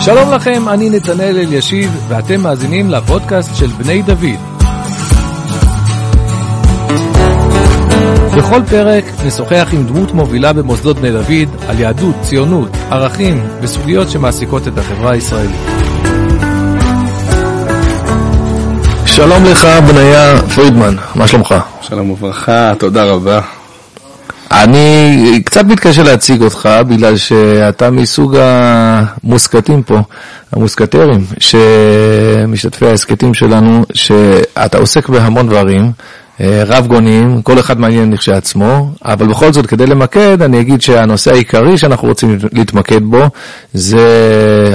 שלום לכם, אני נתנאל אלישיב, ואתם מאזינים לפודקאסט של בני דוד. בכל פרק נשוחח עם דמות מובילה במוסדות בני דוד על יהדות, ציונות, ערכים וסוגיות שמעסיקות את החברה הישראלית. שלום לך, בניה פרידמן, מה שלומך? שלום וברכה, תודה רבה. אני קצת מתקשה להציג אותך בגלל שאתה מסוג המוסקטים פה, המוסקטרים, שמשתתפי ההסכתים שלנו, שאתה עוסק בהמון דברים, אה, רב גוניים, כל אחד מעניין לכשעצמו, אבל בכל זאת כדי למקד אני אגיד שהנושא העיקרי שאנחנו רוצים להתמקד בו זה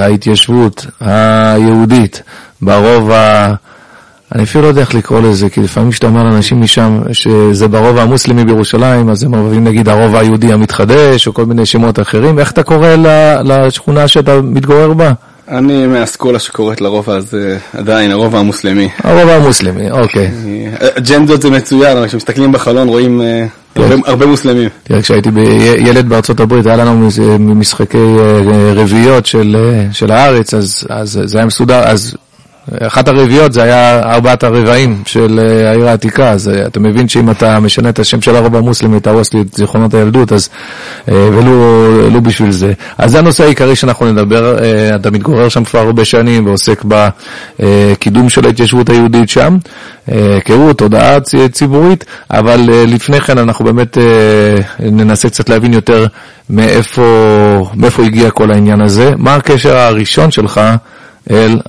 ההתיישבות היהודית ברוב ה... אני אפילו לא יודע איך לקרוא לזה, כי לפעמים כשאתה אומר לאנשים משם שזה ברובע המוסלמי בירושלים, אז הם אוהבים נגיד הרובע היהודי המתחדש, או כל מיני שמות אחרים, איך אתה קורא לשכונה שאתה מתגורר בה? אני מהאסכולה שקוראת לרובע הזה עדיין, הרובע המוסלמי. הרובע המוסלמי, אוקיי. אג'נדות זה מצוין, אבל כשמסתכלים בחלון רואים אה, הרבה, הרבה מוסלמים. תראה, כשהייתי ילד בארצות הברית, היה לנו משחקי אה, רביעיות של, אה, של הארץ, אז, אז זה היה מסודר, אז אחת הרביעיות זה היה ארבעת הרבעים של אה, העיר העתיקה, אז אה, אתה מבין שאם אתה משנה את השם של הרב המוסלמי, אתה הורס לי את זיכרונות הילדות, אז אה, ולו לא בשביל זה. אז זה הנושא העיקרי שאנחנו נדבר, אתה מתגורר שם כבר הרבה שנים ועוסק בקידום של ההתיישבות היהודית שם, היכרות, תודעה ציבורית, אבל לפני כן אנחנו באמת ננסה קצת להבין יותר מאיפה, מאיפה הגיע כל העניין הזה, מה הקשר הראשון שלך אל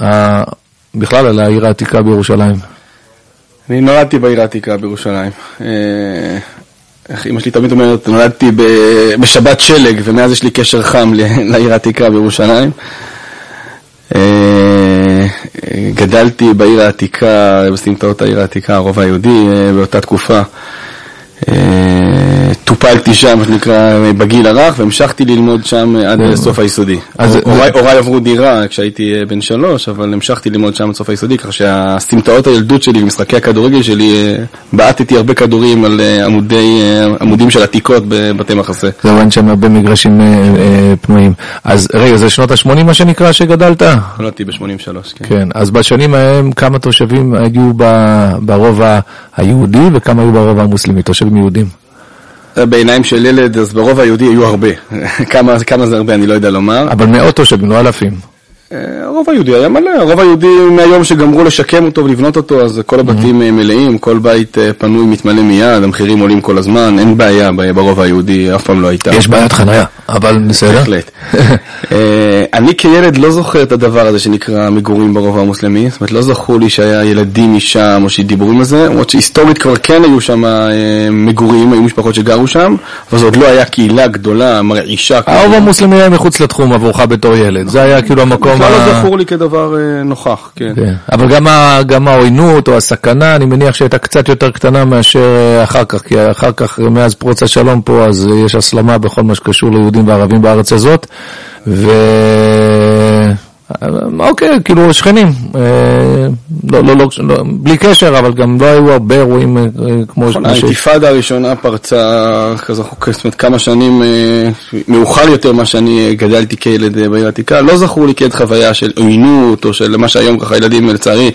בכלל על העיר העתיקה בירושלים. אני נולדתי בעיר העתיקה בירושלים. אה, איך אמא שלי תמיד אומרת, נולדתי בשבת שלג, ומאז יש לי קשר חם לעיר העתיקה בירושלים. אה, גדלתי בעיר העתיקה, בסמטאות העיר העתיקה, הרובע היהודי, אה, באותה תקופה. טופלתי שם, מה שנקרא, בגיל הרך, והמשכתי ללמוד שם עד סוף היסודי. הוריי עברו דירה כשהייתי אה, בן שלוש, אבל המשכתי ללמוד שם עד סוף היסודי, כך שהסמטאות הילדות שלי ומשחקי הכדורגל שלי, אה, בעטתי הרבה כדורים על אה, עמודים של עתיקות בבתי מחסה. זהו, אין שם הרבה מגרשים פנויים. אז רגע, זה שנות ה-80 מה שנקרא שגדלת? נולדתי ב-83, כן. כן, אז בשנים ההם כמה תושבים היו ברובע היהודי וכמה היו ברובע המוסלמי, תושבים יהודים? בעיניים של ילד, אז ברוב היהודי היו הרבה. כמה, כמה זה הרבה, אני לא יודע לומר. אבל מאות תושבים, לא אלפים. אה, הרוב היהודי היה מלא, הרוב היהודי מהיום שגמרו לשקם אותו ולבנות אותו, אז כל הבתים mm-hmm. מלאים, כל בית אה, פנוי מתמלא מיד, המחירים עולים כל הזמן, אין בעיה ברוב היהודי, אף פעם לא הייתה. יש בעיית חניה, אבל בסדר. בהחלט. אני כילד לא זוכר את הדבר הזה שנקרא מגורים ברובע המוסלמי, זאת אומרת לא זכור לי שהיה ילדים משם או שדיבורים על זה, למרות שהיסטורית כבר כן היו שם מגורים, היו משפחות שגרו שם, אבל עוד לא היה קהילה גדולה, מרעישה. הרובע המוסלמי היה מחוץ לתחום עבורך בתור ילד, זה היה כאילו המקום בכלל לא זכור לי כדבר אה, נוכח, כן. כן. אבל גם העוינות או הסכנה, אני מניח שהייתה קצת יותר קטנה מאשר אה, אחר כך, כי אחר כך, מאז פרוץ השלום פה, אז יש הסלמה בכל מה שקשור ליהודים וערבים בארץ הזאת, ו... אוקיי, כאילו שכנים, אה, לא, לא, לא, לא, בלי קשר, אבל גם לא היו הרבה אירועים אה, כמו נכון, האינתיפאדה הראשונה פרצה, כזכור, זאת אומרת, כמה שנים אה, מאוחר יותר ממה שאני גדלתי כילד בעיר העתיקה, לא זכור לי כילד חוויה של עוינות, או של מה שהיום ככה ילדים לצערי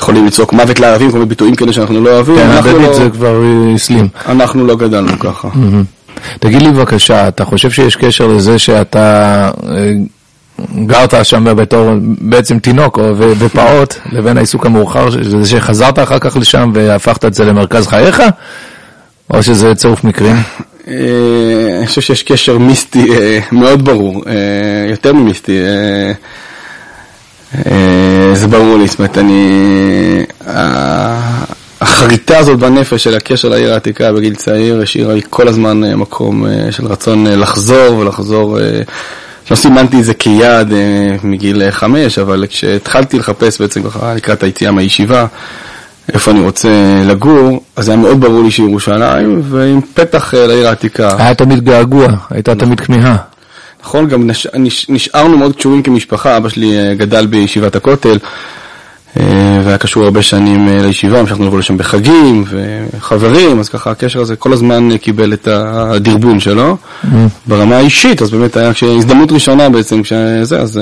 יכולים לצעוק מוות לערבים, כל מיני ביטויים כאלה שאנחנו לא אוהבים. כן, הדדית לא- זה כבר הסלים. אנחנו לא גדלנו ככה. תגיד לי בבקשה, אתה חושב שיש קשר לזה שאתה גרת שם בתור בעצם תינוק ופעוט, לבין העיסוק המאוחר, זה שחזרת אחר כך לשם והפכת את זה למרכז חייך, או שזה צירוף מקרים? אה, אני חושב שיש קשר מיסטי אה, מאוד ברור, אה, יותר ממיסטי. זה ברור לי, זאת אומרת, אני... החריטה הזאת בנפש של הקשר לעיר העתיקה בגיל צעיר השאירה לי כל הזמן מקום של רצון לחזור ולחזור לא סימנתי את זה כיעד אה, מגיל חמש, אבל כשהתחלתי לחפש בעצם ככה לקראת היציאה מהישיבה, איפה אני רוצה לגור, אז היה מאוד ברור לי שירושלים, ועם פתח אה, לעיר העתיקה. היה תמיד געגוע, הייתה נכון. תמיד כמיהה. נכון, גם נש... נש... נשארנו מאוד קשורים כמשפחה, אבא שלי אה, גדל בישיבת הכותל, והיה קשור הרבה שנים לישיבה, המשכנו לבוא לשם בחגים וחברים, אז ככה הקשר הזה כל הזמן קיבל את הדרבון שלו. Mm. ברמה האישית, אז באמת היה הזדמנות ראשונה בעצם, כשזה, אז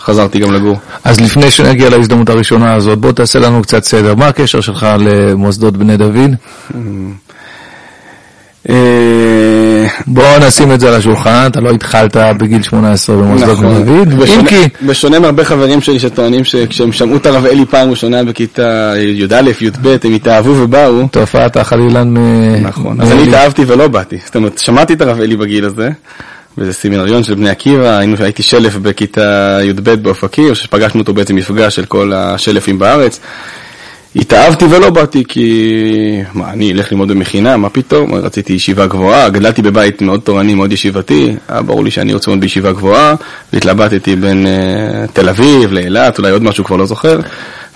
חזרתי גם לגור. אז לפני שנגיע להזדמנות הראשונה הזאת, בוא תעשה לנו קצת סדר. מה הקשר שלך למוסדות בני דוד? Mm. אה, בוא נשים את זה על השולחן, אתה לא התחלת בגיל 18 במוסדות נכון. דוד, אם כי... בשונה מהרבה חברים שלי שטוענים שכשהם שמעו את הרב אלי פעם ראשונה בכיתה י"א, י"ב, הם התאהבו ובאו. תופעת החלילן מ... נכון, אז אני התאהבתי ולא באתי. זאת אומרת, שמעתי את הרב אלי בגיל הזה, באיזה סמינריון של בני עקיבא, הייתי שלף בכיתה י"ב באופקים, שפגשנו אותו בעצם מפגש של כל השלפים בארץ. התאהבתי ולא באתי כי, מה, אני אלך ללמוד במכינה, מה פתאום? רציתי ישיבה גבוהה, גדלתי בבית מאוד תורני, מאוד ישיבתי, היה ברור לי שאני רוצה ללמוד בישיבה גבוהה, והתלבטתי בין uh, תל אביב לאילת, אולי עוד משהו כבר לא זוכר,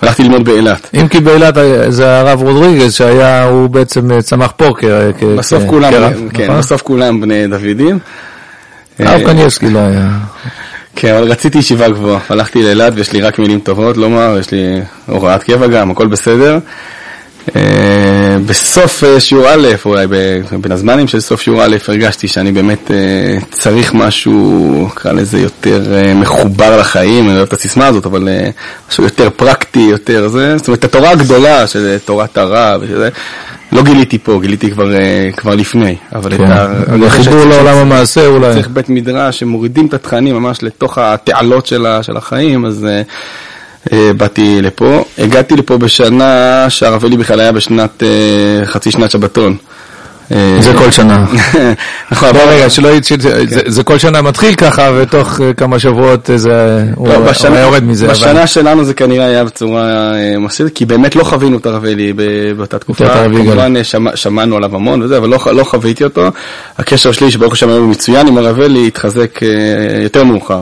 והלכתי ללמוד באילת. אם כי באילת אה, זה הרב רודריגז, שהיה, הוא בעצם אה, צמח פה כ... בסוף כולם, כן, נכון? בסוף כולם בני דוידים. הרב קניאסקי לא היה. כן, אבל רציתי ישיבה גבוהה. הלכתי לאילת ויש לי רק מילים טובות לומר, יש לי הוראת קבע גם, הכל בסדר. אה, בסוף אה, שיעור א', אולי בין הזמנים של סוף שיעור א', הרגשתי שאני באמת אה, צריך משהו, נקרא לזה יותר מחובר לחיים, אני אוהב את הסיסמה הזאת, אבל משהו יותר פרקטי, יותר זה, זאת אומרת, התורה הגדולה של תורת הרע ושזה, לא גיליתי פה, גיליתי כבר, אה, כבר לפני, אבל כן. את ה... החיבור לעולם המעשה אולי. צריך בית מדרש שמורידים את התכנים ממש לתוך התעלות של, של החיים, אז uh, uh, באתי לפה. הגעתי לפה בשנה שהרב אלי בכלל היה בשנת, uh, חצי שנת שבתון. אה, זה כל שנה. נכון, בוא רגע, שלא יצא, זה כל שנה מתחיל ככה, ותוך אה, כמה שבועות זה, הוא היה יורד מזה. בשנה שלנו זה כנראה היה בצורה אה, מסיבית, כי באמת לא חווינו את הרב אלי באותה תקופה. כמובן שמענו עליו המון וזה, אבל לא, לא חוויתי אותו. הקשר שלי, שברוך השם היום מצוין עם הרב אלי, התחזק יותר מאוחר.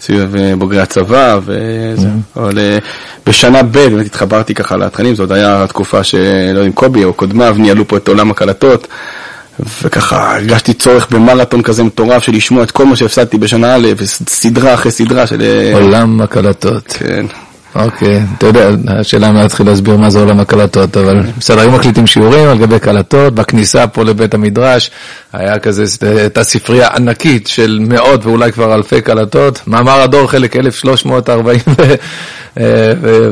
סביב בוגרי הצבא, וזה. Mm-hmm. אבל בשנה ב' באמת התחברתי ככה לתכנים, עוד היה התקופה שלא יודע אם קובי או קודמיו ניהלו פה את עולם הקלטות, וככה הרגשתי צורך במרתון כזה מטורף של לשמוע את כל מה שהפסדתי בשנה א', סדרה אחרי סדרה של... עולם הקלטות. כן. אוקיי, אתה יודע, השאלה מה להתחיל להסביר מה זה עולם הקלטות, אבל בסדר, היו מקליטים שיעורים על גבי קלטות, בכניסה פה לבית המדרש היה כזה, הייתה ספרייה ענקית של מאות ואולי כבר אלפי קלטות, מאמר הדור חלק 1340 אה,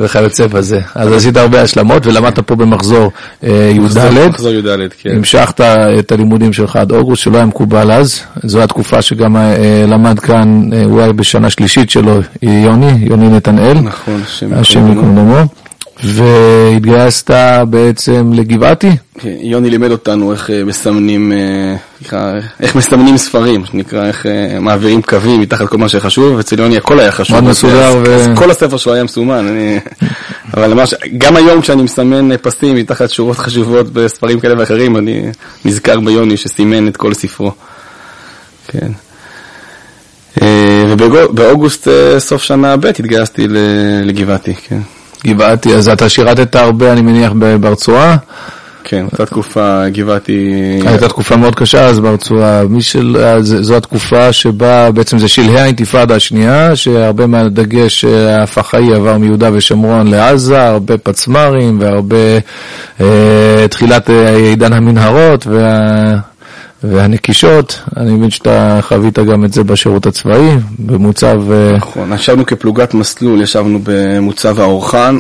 וכיוצא בזה. אז עשית הרבה השלמות ולמדת פה במחזור אה, י"ד. מחזור י"ד, כן. המשכת את הלימודים שלך עד אוגוסט, שלא היה מקובל אז. זו התקופה שגם אה, למד כאן, הוא היה בשנה שלישית שלו, יוני, יוני נתנאל. נכון, השם ייקום דמו. והתגייסת בעצם לגבעתי? כן, יוני לימד אותנו איך אה, מסמנים, אה, איך מסמנים ספרים, שנקרא איך אה, מעבירים קווים מתחת כל מה שחשוב, ואצל יוני הכל היה חשוב. מאוד מסודר. ו... כל הספר שלו היה מסומן, אני... אבל ממש, גם היום כשאני מסמן פסים מתחת שורות חשובות בספרים כאלה ואחרים, אני נזכר ביוני שסימן את כל ספרו. כן. ובאוגוסט סוף שנה ב' התגייסתי לגבעתי, כן. גבעתי, אז אתה שירתת הרבה, אני מניח, ברצועה? כן, אותה תקופה גבעתי... הייתה תקופה מאוד קשה אז ברצועה. של... זו התקופה שבה בעצם זה שלהי האינתיפאדה השנייה, שהרבה מהדגש הפח"עי עבר מיהודה ושומרון לעזה, הרבה פצמ"רים והרבה אה, תחילת אה, עידן המנהרות וה... והנקישות, אני מבין שאתה חווית גם את זה בשירות הצבאי, במוצב... אה, נכון, ישבנו כפלוגת מסלול, ישבנו במוצב האורחן,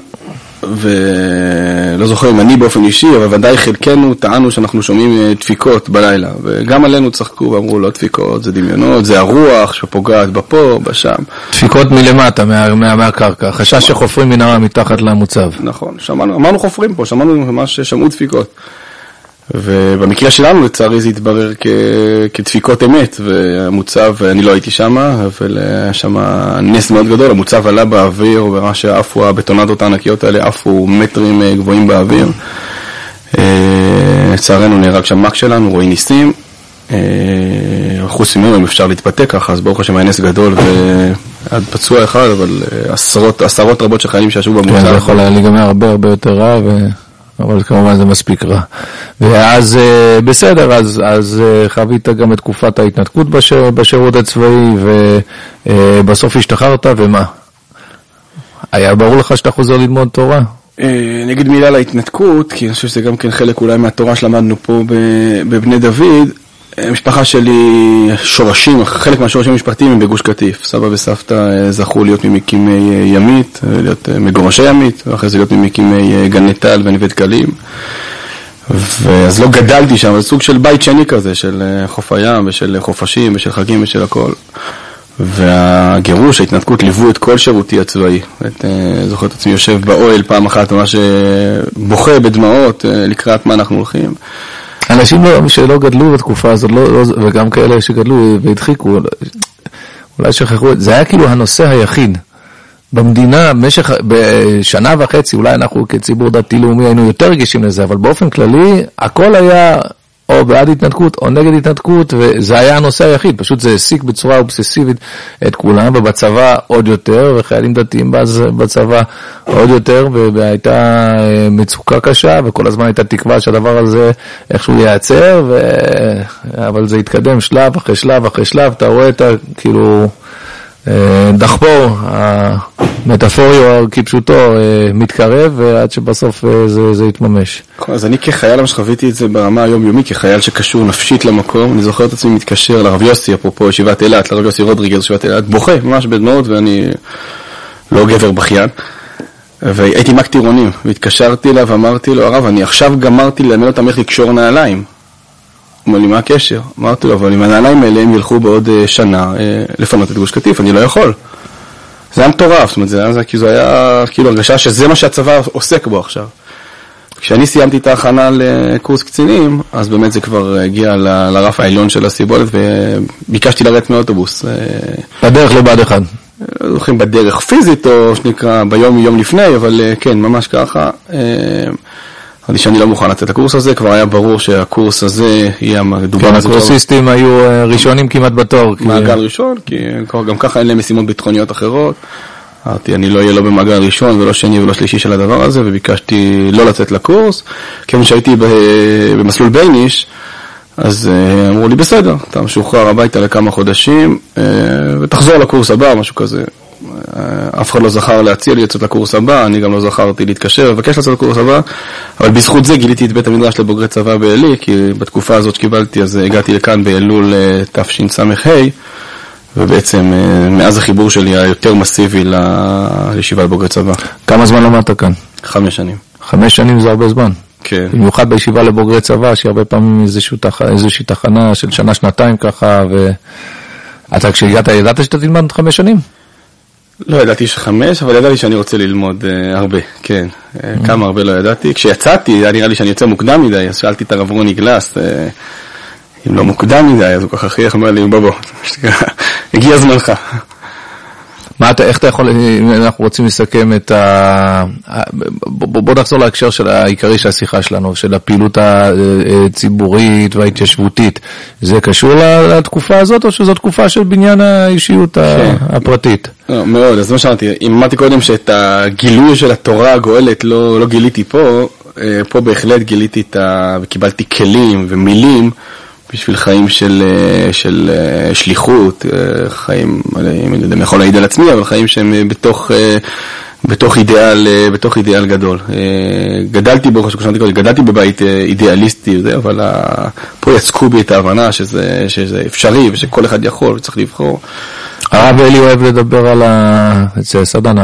ולא זוכר אם אני באופן אישי, אבל ודאי חלקנו טענו שאנחנו שומעים אה, דפיקות בלילה, וגם עלינו צחקו ואמרו לא דפיקות, זה דמיונות, זה הרוח שפוגעת בפה, בשם. דפיקות מלמטה, מה, מה, מהקרקע, חשש שחופרים מנהרה מתחת למוצב. נכון, שמענו, אמרנו חופרים פה, שמענו ממש שמעו דפיקות. ובמקרה שלנו לצערי זה התברר כ... כדפיקות אמת, והמוצב, אני לא הייתי שם, אבל היה שם נס מאוד גדול, המוצב עלה באוויר, ברמה שעפו הבטונדות הענקיות האלה, עפו מטרים אה, גבוהים באוויר. אה, לצערנו נהרג שם מק שלנו, רועי ניסים. אה, חוץ ממנו אם אפשר להתבטא ככה, אז ברוך השם היה נס גדול ועד פצוע אחד, אבל עשרות, עשרות רבות של חיילים שישבו במוצב. כן, זה יכול היה להיגמר הרבה הרבה יותר רע. אבל כמובן זה מספיק רע. ואז אה, בסדר, אז, אז אה, חווית גם את תקופת ההתנתקות בשיר, בשירות הצבאי, ובסוף השתחררת, ומה? היה ברור לך שאתה חוזר ללמוד תורה? אה, אני אגיד מילה על ההתנתקות, כי אני חושב שזה גם כן חלק אולי מהתורה שלמדנו פה בבני דוד. המשפחה שלי, שורשים, חלק מהשורשים המשפחתיים הם בגוש קטיף. סבא וסבתא אה, זכו להיות ממקימי אה, ימית, להיות מגורשי ימית, ואחרי זה להיות ממקימי גני טל ונווה דקלים. אז לא גדלתי שם, זה סוג של בית שני כזה, של חוף הים ושל חופשים ושל חגים ושל הכל. והגירוש, ההתנתקות, ליוו את כל שירותי הצבאי. את, זוכר את עצמי יושב באוהל פעם אחת, ממש אה, בוכה בדמעות לקראת מה אנחנו הולכים. אנשים לא, שלא גדלו בתקופה הזאת, לא, לא, וגם כאלה שגדלו והדחיקו, אולי שכחו, זה היה כאילו הנושא היחיד. במדינה, במשך, בשנה וחצי, אולי אנחנו כציבור דתי-לאומי היינו יותר רגישים לזה, אבל באופן כללי, הכל היה או בעד התנתקות או נגד התנתקות, וזה היה הנושא היחיד, פשוט זה העסיק בצורה אובססיבית את כולם, ובצבא עוד יותר, וחיילים דתיים בצבא עוד יותר, והייתה אה, מצוקה קשה, וכל הזמן הייתה תקווה שהדבר הזה איכשהו ייעצר, ו... אבל זה התקדם שלב אחרי שלב אחרי שלב, אתה רואה את ה... כאילו... דחפור, המטאפורי כפשוטו, אה, מתקרב, ועד שבסוף אה, זה, זה יתממש. אז אני כחייל, מה שחוויתי את זה ברמה היומיומית, כחייל שקשור נפשית למקום, אני זוכר את עצמי מתקשר לרב יוסי, אפרופו ישיבת אילת, לרב יוסי רודריגז, ישיבת אילת, בוכה ממש בדמעות, ואני לא גבר בכיין. והייתי מק טירונים, והתקשרתי אליו ואמרתי לו, הרב, אני עכשיו גמרתי ללמד אותם איך לקשור נעליים. אומר לי, מה הקשר? אמרתי לו, אבל אם הנעליים האלה הם ילכו בעוד אה, שנה אה, לפנות את גוש קטיף, אני לא יכול. זה היה מטורף, זאת אומרת, זה היה, כאילו, היה כאילו הרגשה שזה מה שהצבא עוסק בו עכשיו. כשאני סיימתי את ההכנה לקורס קצינים, אז באמת זה כבר הגיע ל, לרף העליון של הסיבולת, וביקשתי לרדת מאוטובוס. אה, בדרך לבד אחד. לא זוכרים בדרך פיזית, או שנקרא ביום יום לפני, אבל כן, ממש ככה. אמרתי שאני לא מוכן לצאת לקורס הזה, כבר היה ברור שהקורס הזה יהיה מדובר כן, הקורסיסטים היו אה, ראשונים כמעט בתור. מעגל ראשון, כי גם ככה אין להם משימות ביטחוניות אחרות. אמרתי, אני לא אהיה לא במעגל ראשון ולא שני ולא שלישי של הדבר הזה, וביקשתי לא לצאת לקורס. כיוון שהייתי במסלול בייניש, אז אה, אמרו לי, בסדר, אתה משוחרר הביתה לכמה חודשים, אה, ותחזור לקורס הבא, משהו כזה. אה, אף אחד לא זכר להציע לי לצאת לקורס הבא, אני גם לא זכרתי להתקשר, לבקש לצאת לקורס הבא, אבל בזכות זה גיליתי את בית המדרש לבוגרי צבא בעלי, כי בתקופה הזאת שקיבלתי אז הגעתי לכאן באלול אה, תשס"ה, ובעצם אה, מאז החיבור שלי היותר מסיבי לישיבה לבוגרי צבא. כמה זמן למדת כאן? חמש שנים. חמש שנים זה הרבה זמן. כן. במיוחד בישיבה לבוגרי צבא, שהרבה פעמים איזושהי, תח... איזושהי תחנה של שנה-שנתיים ככה, ואתה כשהגעת ידעת שאתה תלמד חמש שנים? לא ידעתי שחמש, אבל ידעתי שאני רוצה ללמוד uh, הרבה, כן. Uh, כמה הרבה לא ידעתי. כשיצאתי, היה נראה לי שאני יוצא מוקדם מדי, אז שאלתי את הרב רוני גלס, uh, אם לא מוקדם מדי, אז הוא ככה חייך, אמר לי, בוא בוא, הגיע זמנך. מה אתה, איך אתה יכול, אם אנחנו רוצים לסכם את ה... בוא, נחזור להקשר של העיקרי של השיחה שלנו, של הפעילות הציבורית וההתיישבותית. זה קשור לתקופה הזאת, או שזו תקופה של בניין האישיות כן. הפרטית? לא, מאוד, אז מה שאמרתי, אם אמרתי קודם שאת הגילוי של התורה הגואלת לא, לא גיליתי פה, אה, פה בהחלט גיליתי את ה... וקיבלתי כלים ומילים. בשביל חיים של, אה, של אה, שליחות, אה, חיים, אני יכול להעיד על עצמי, אבל חיים שהם בתוך, בתוך, אידיאל, בתוך אידיאל גדול. גדלתי בו, כמו שאמרתי קודם, גדלתי בבית אידיאליסטי, וזה, אבל פה יצקו בי את ההבנה שזה, שזה אפשרי ושכל אחד יכול וצריך לבחור. הרב אלי אוהב לדבר על ה... אצל סדן,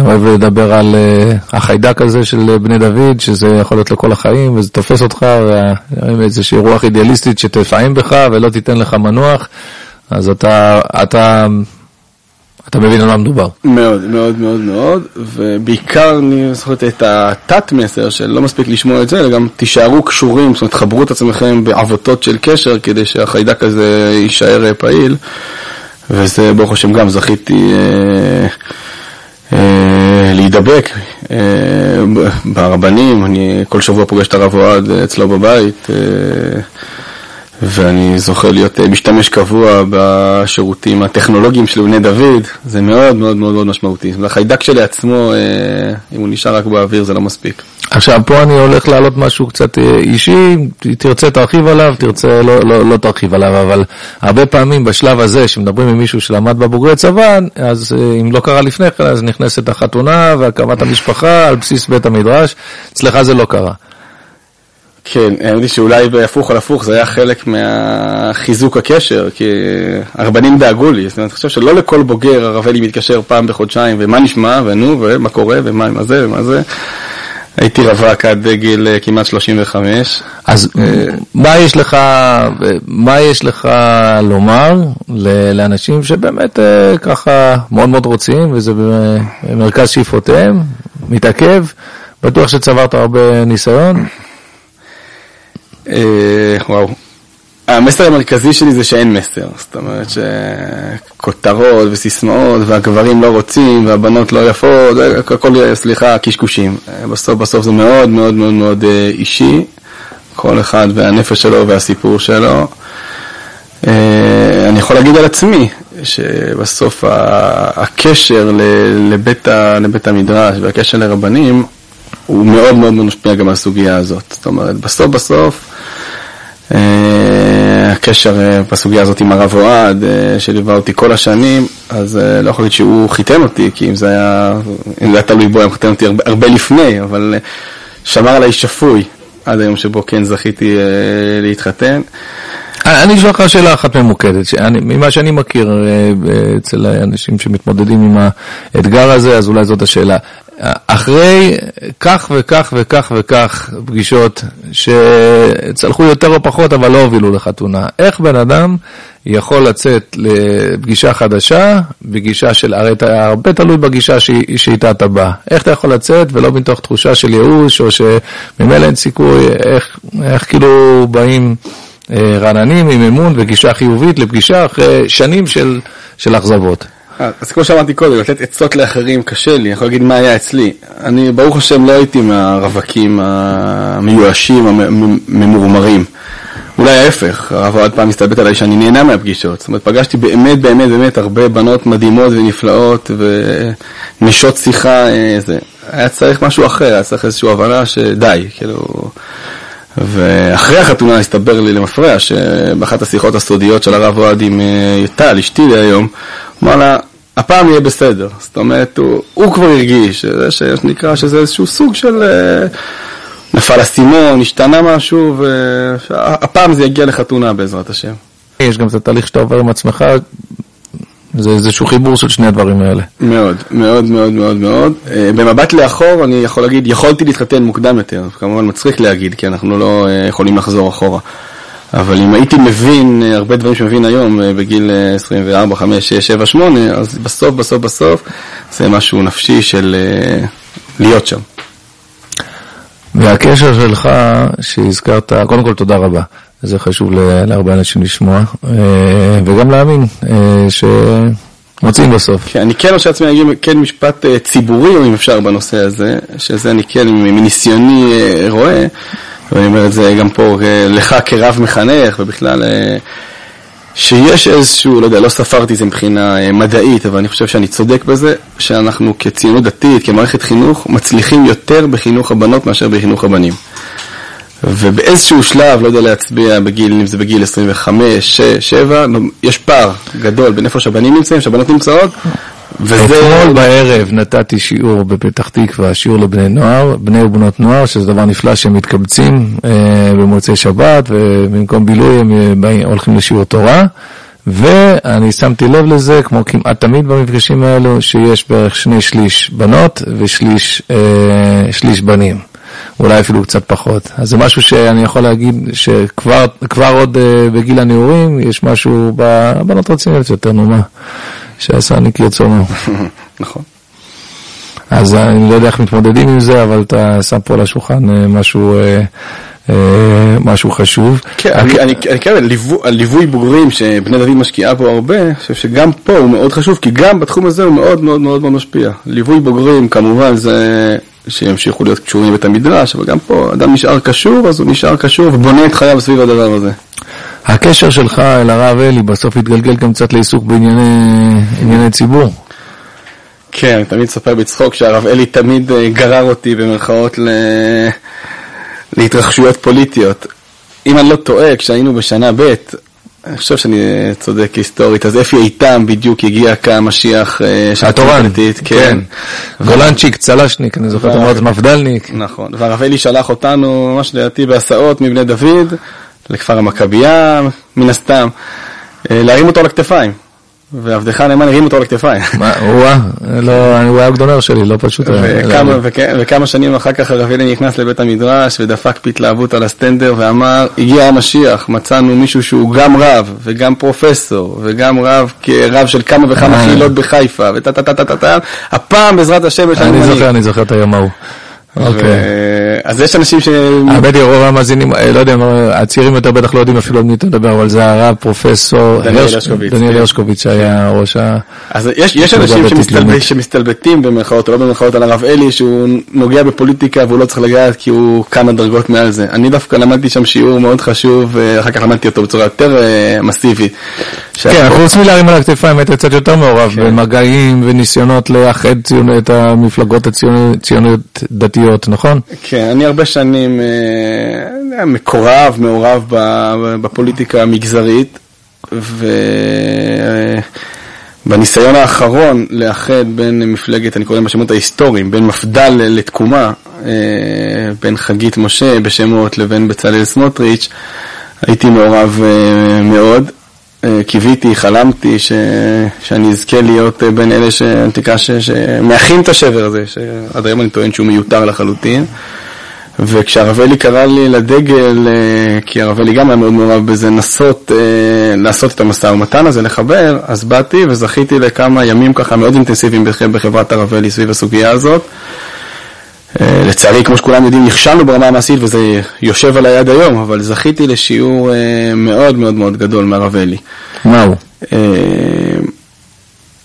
אוהב לדבר על החיידק הזה של בני דוד, שזה יכול להיות לכל החיים, וזה תופס אותך, ואיזושהי רוח אידיאליסטית שתפעם בך ולא תיתן לך מנוח, אז אתה, אתה, אתה מבין על מה מדובר. מאוד, מאוד, מאוד, מאוד, ובעיקר אני זוכר את התת-מסר של לא מספיק לשמוע את זה, אלא גם תישארו קשורים, זאת אומרת, חברו את עצמכם בעבותות של קשר, כדי שהחיידק הזה יישאר פעיל. וזה ברוך השם גם זכיתי אה, אה, להידבק אה, ברבנים, אני כל שבוע פוגש את הרב אוהד אצלו בבית אה, ואני זוכר להיות אה, משתמש קבוע בשירותים הטכנולוגיים של בני דוד, זה מאוד מאוד מאוד מאוד משמעותי. החיידק שלי עצמו, אה, אם הוא נשאר רק באוויר זה לא מספיק. עכשיו, פה אני הולך להעלות משהו קצת אה, אישי, תרצה תרחיב עליו, תרצה לא, לא, לא תרחיב עליו, אבל הרבה פעמים בשלב הזה, שמדברים עם מישהו שלמד בבוגרי צבא, אז אם לא קרה לפני כן, אז נכנסת החתונה והקמת המשפחה על בסיס בית המדרש, אצלך זה לא קרה. כן, האמת היא שאולי בהפוך על הפוך זה היה חלק מהחיזוק הקשר, כי הרבנים דאגו לי, זאת אומרת, אני חושב שלא לכל בוגר הרב אלי מתקשר פעם בחודשיים, ומה נשמע, ונו, ומה קורה, ומה עם זה, ומה זה. הייתי רווק עד גיל אה, כמעט 35. אז מה יש לך, מה יש לך לומר לאנשים שבאמת אה, ככה מאוד מאוד רוצים, וזה במרכז שאיפותיהם, מתעכב, בטוח שצברת הרבה ניסיון? אה, וואו. המסר המרכזי שלי זה שאין מסר, זאת אומרת שכותרות וסיסמאות והגברים לא רוצים והבנות לא יפות, הכל, סליחה, קשקושים. בסוף בסוף זה מאוד מאוד מאוד מאוד אה, אישי, כל אחד והנפש שלו והסיפור שלו. אה, אני יכול להגיד על עצמי שבסוף הקשר לבית, לבית המדרש והקשר לרבנים הוא מאוד מאוד משפיע גם על הסוגיה הזאת. זאת אומרת, בסוף בסוף אה, הקשר אה, בסוגיה הזאת עם הרב אוהד, אה, שליווה אותי כל השנים, אז לא יכול להיות שהוא חיתן אותי, כי אם זה היה, אם זה היה תלוי בו, הוא חיתן אותי הרבה, הרבה לפני, אבל שמר עליי שפוי עד היום שבו כן זכיתי להתחתן. אני אשאל לך שאלה אחת ממוקדת, ממה שאני מכיר אצל אנשים שמתמודדים עם האתגר הזה, אז אולי זאת השאלה. אחרי כך וכך וכך וכך פגישות שצלחו יותר או פחות אבל לא הובילו לחתונה, איך בן אדם יכול לצאת לפגישה חדשה, בגישה של, הרי אתה הרבה תלוי בגישה שאיתה אתה בא, איך אתה יכול לצאת ולא מתוך תחושה של ייאוש או שממילא אין סיכוי, איך, איך כאילו באים אה, רעננים עם אמון וגישה חיובית לפגישה אחרי שנים של, של אכזבות. אה, אז כמו שאמרתי קודם, לתת עצות לאחרים קשה לי, אני יכול להגיד מה היה אצלי. אני, ברוך השם, לא הייתי מהרווקים המיואשים, הממורמרים. אולי ההפך, הרב אוהד פעם מסתלבט עליי שאני נהנה מהפגישות. זאת אומרת, פגשתי באמת, באמת, באמת הרבה בנות מדהימות ונפלאות ונשות שיחה, אה, זה. היה צריך משהו אחר, היה צריך איזושהי הבנה שדי, כאילו... ואחרי החתונה הסתבר לי למפרע שבאחת השיחות הסודיות של הרב אוהד עם אה, טל, אשתי היום, אמר לה, הפעם יהיה בסדר. זאת אומרת, הוא, הוא כבר הרגיש, זה שנקרא שזה איזשהו סוג של אה, נפל אסימון, השתנה משהו, והפעם זה יגיע לחתונה בעזרת השם. יש גם את התהליך שאתה עובר עם עצמך, זה איזשהו חיבור של שני הדברים האלה. מאוד, מאוד, מאוד, מאוד, מאוד. אה, במבט לאחור, אני יכול להגיד, יכולתי להתחתן מוקדם יותר, כמובן מצחיק להגיד, כי אנחנו לא אה, יכולים לחזור אחורה. אבל אם הייתי מבין אה, הרבה דברים שמבין היום בגיל 24, 5, 6, 7, 8, אז בסוף, בסוף, בסוף, זה משהו נפשי של להיות שם. והקשר שלך שהזכרת, קודם כל תודה רבה. זה חשוב להרבה אנשים לשמוע, אה, וגם להאמין אה, שמוצאים בסוף. כן, אני כן חושב לעצמי להגיד כן משפט אה, ציבורי, אם אפשר, בנושא הזה, שזה אני כן מניסיוני רואה, ואני אומר את זה גם פה לך כרב מחנך, ובכלל... שיש איזשהו, לא יודע, לא ספרתי את זה מבחינה מדעית, אבל אני חושב שאני צודק בזה, שאנחנו כציונות דתית, כמערכת חינוך, מצליחים יותר בחינוך הבנות מאשר בחינוך הבנים. ובאיזשהו שלב, לא יודע להצביע בגיל, אם זה בגיל 25, 6, 7, יש פער גדול בין איפה שהבנים נמצאים, שהבנות נמצאות, וזה... אתמול בערב נתתי שיעור בפתח תקווה, שיעור לבני נוער, בני ובנות נוער, שזה דבר נפלא שהם מתקבצים אה, במוצאי שבת, ובמקום בילוי הם אה, הולכים לשיעור תורה. ואני שמתי לב לזה, כמו כמעט תמיד במפגשים האלו, שיש בערך שני שליש בנות ושליש אה, בנים. אולי אפילו קצת פחות. אז זה משהו שאני יכול להגיד שכבר עוד uh, בגיל הנעורים יש משהו בבנות רציניות יותר, נו מה, שעשה אני כרצונו. נכון. אז אני לא יודע איך מתמודדים עם זה, אבל אתה שם פה על השולחן uh, משהו... uh, משהו חשוב. כן, אני כן, על ליווי בוגרים שבני דוד משקיעה פה הרבה, אני חושב שגם פה הוא מאוד חשוב, כי גם בתחום הזה הוא מאוד מאוד מאוד משפיע. ליווי בוגרים כמובן זה שימשיכו להיות קשורים בבית המדרש, אבל גם פה אדם נשאר קשור, אז הוא נשאר קשור ובונה את חייו סביב הדבר הזה. הקשר שלך אל הרב אלי בסוף התגלגל גם קצת לעיסוק בענייני ציבור. כן, אני תמיד מספר בצחוק שהרב אלי תמיד אה, גרר אותי במרכאות ל... להתרחשויות פוליטיות. אם אני לא טועה, כשהיינו בשנה ב', אני חושב שאני אה, צודק היסטורית, אז אפי איתם בדיוק הגיע כמשיח אה, של התורן, כן. גולנצ'יק, צלשניק, אני זוכר את המועד מפדלניק. נכון, והרב אלי שלח אותנו, ממש לדעתי בהסעות מבני דוד, לכפר המכבייה, מן הסתם, להרים אותו על הכתפיים. ועבדך הנאמן הרים אותו על הכתפיים. מה, וואה, לא, הוא היה הגדונר שלי, לא פשוט. וכמה שנים אחר כך הרב אלי נכנס לבית המדרש ודפק בהתלהבות על הסטנדר ואמר, הגיע המשיח, מצאנו מישהו שהוא גם רב וגם פרופסור וגם רב כרב של כמה וכמה אה. חילות בחיפה וטה טה טה טה טה הפעם בעזרת השם יש לנו. אני זוכר, אני זוכר את היום ההוא. אוקיי. אז יש אנשים ש... האמת היא, רוב המאזינים, אה, לא יודע, הצעירים יותר בטח לא יודעים אפילו על מי אתה מדבר, אבל זה הרב פרופסור דניאל הרשקוביץ. דניאל. הרשקוביץ שהיה ראש ה... אז יש אנשים שמסתלבטים במרכאות או לא במרכאות על הרב אלי, שהוא נוגע בפוליטיקה והוא לא צריך לגעת כי הוא כמה דרגות מעל זה. אני דווקא למדתי שם שיעור מאוד חשוב, ואחר כך למדתי אותו בצורה יותר אה, מסיבית. כן, אנחנו רוצים להרים על הכתפיים, היית קצת יותר מעורב כן. במגעים וניסיונות לאחד את המפלגות הציוניות דתיות. דתיות, נכון? כן, אני הרבה שנים אה, מקורב, מעורב בפוליטיקה המגזרית, ובניסיון האחרון לאחד בין מפלגת, אני קורא להם בשמות ההיסטוריים, בין מפד"ל לתקומה, אה, בין חגית משה בשמות לבין בצלאל סמוטריץ', הייתי מעורב אה, מאוד. קיוויתי, חלמתי ש... שאני אזכה להיות בין אלה שאנטיקה ש... שמאחים את השבר הזה, שעד היום אני טוען שהוא מיותר לחלוטין. וכשהרב אלי קרא לי לדגל, אה, כי הרב אלי גם היה מאוד מעורב בזה, לנסות אה, לעשות את המשא ומתן הזה, לחבר, אז באתי וזכיתי לכמה ימים ככה מאוד אינטנסיביים בחברת הרב אלי סביב הסוגיה הזאת. אה, לצערי, כמו שכולם יודעים, נכשלנו ברמה המעשית וזה יושב על היד היום, אבל זכיתי לשיעור אה, מאוד מאוד מאוד גדול מהרב אלי. וואו. אה,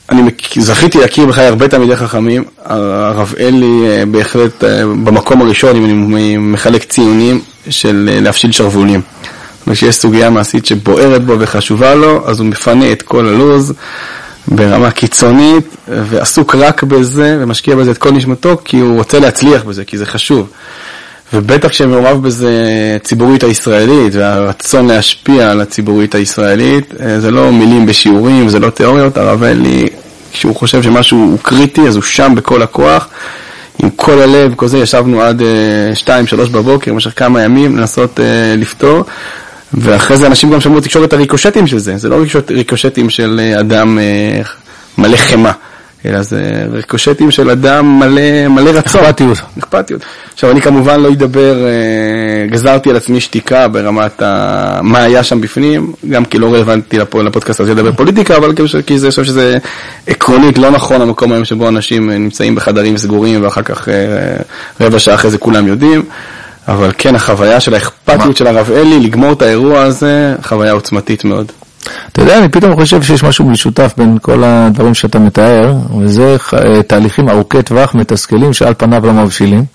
אני זכיתי להכיר בחיי הרבה תלמידי חכמים, הרב אלי בהחלט במקום הראשון, אם אני מחלק ציונים, של להפשיל שרוולים. כשיש סוגיה מעשית שבוערת בו וחשובה לו, אז הוא מפנה את כל הלו"ז. ברמה קיצונית, ועסוק רק בזה, ומשקיע בזה את כל נשמתו, כי הוא רוצה להצליח בזה, כי זה חשוב. ובטח כשמעורב בזה הציבורית הישראלית, והרצון להשפיע על הציבורית הישראלית, אה, זה לא מילים בשיעורים, זה לא תיאוריות, הרב אלי, כשהוא חושב שמשהו הוא קריטי, אז הוא שם בכל הכוח. עם כל הלב, כל זה, ישבנו עד 2-3 אה, בבוקר, במשך כמה ימים, לנסות uh, לפתור. ואחרי זה אנשים גם שמעו בתקשורת את הריקושטים של זה, זה לא ריקושטים של אה, אדם אה, מלא חמאה, אלא זה ריקושטים של אדם מלא, מלא רצון. אכפתיות. אכפתיות. עכשיו, אני כמובן לא אדבר, אה, גזרתי על עצמי שתיקה ברמת ה... מה היה שם בפנים, גם כי לא רלוונטי לפודקאסט הזה לדבר פוליטיקה, אבל כי אני חושב שזה עקרונית לא נכון המקום היום שבו אנשים נמצאים בחדרים סגורים ואחר כך רבע שעה אחרי זה כולם יודעים. אבל כן, החוויה של האכפתיות של הרב אלי, לגמור את האירוע הזה, חוויה עוצמתית מאוד. אתה יודע, אני פתאום חושב שיש משהו משותף בין כל הדברים שאתה מתאר, וזה אה, תהליכים ארוכי טווח מתסכלים שעל פניו לא מבשילים.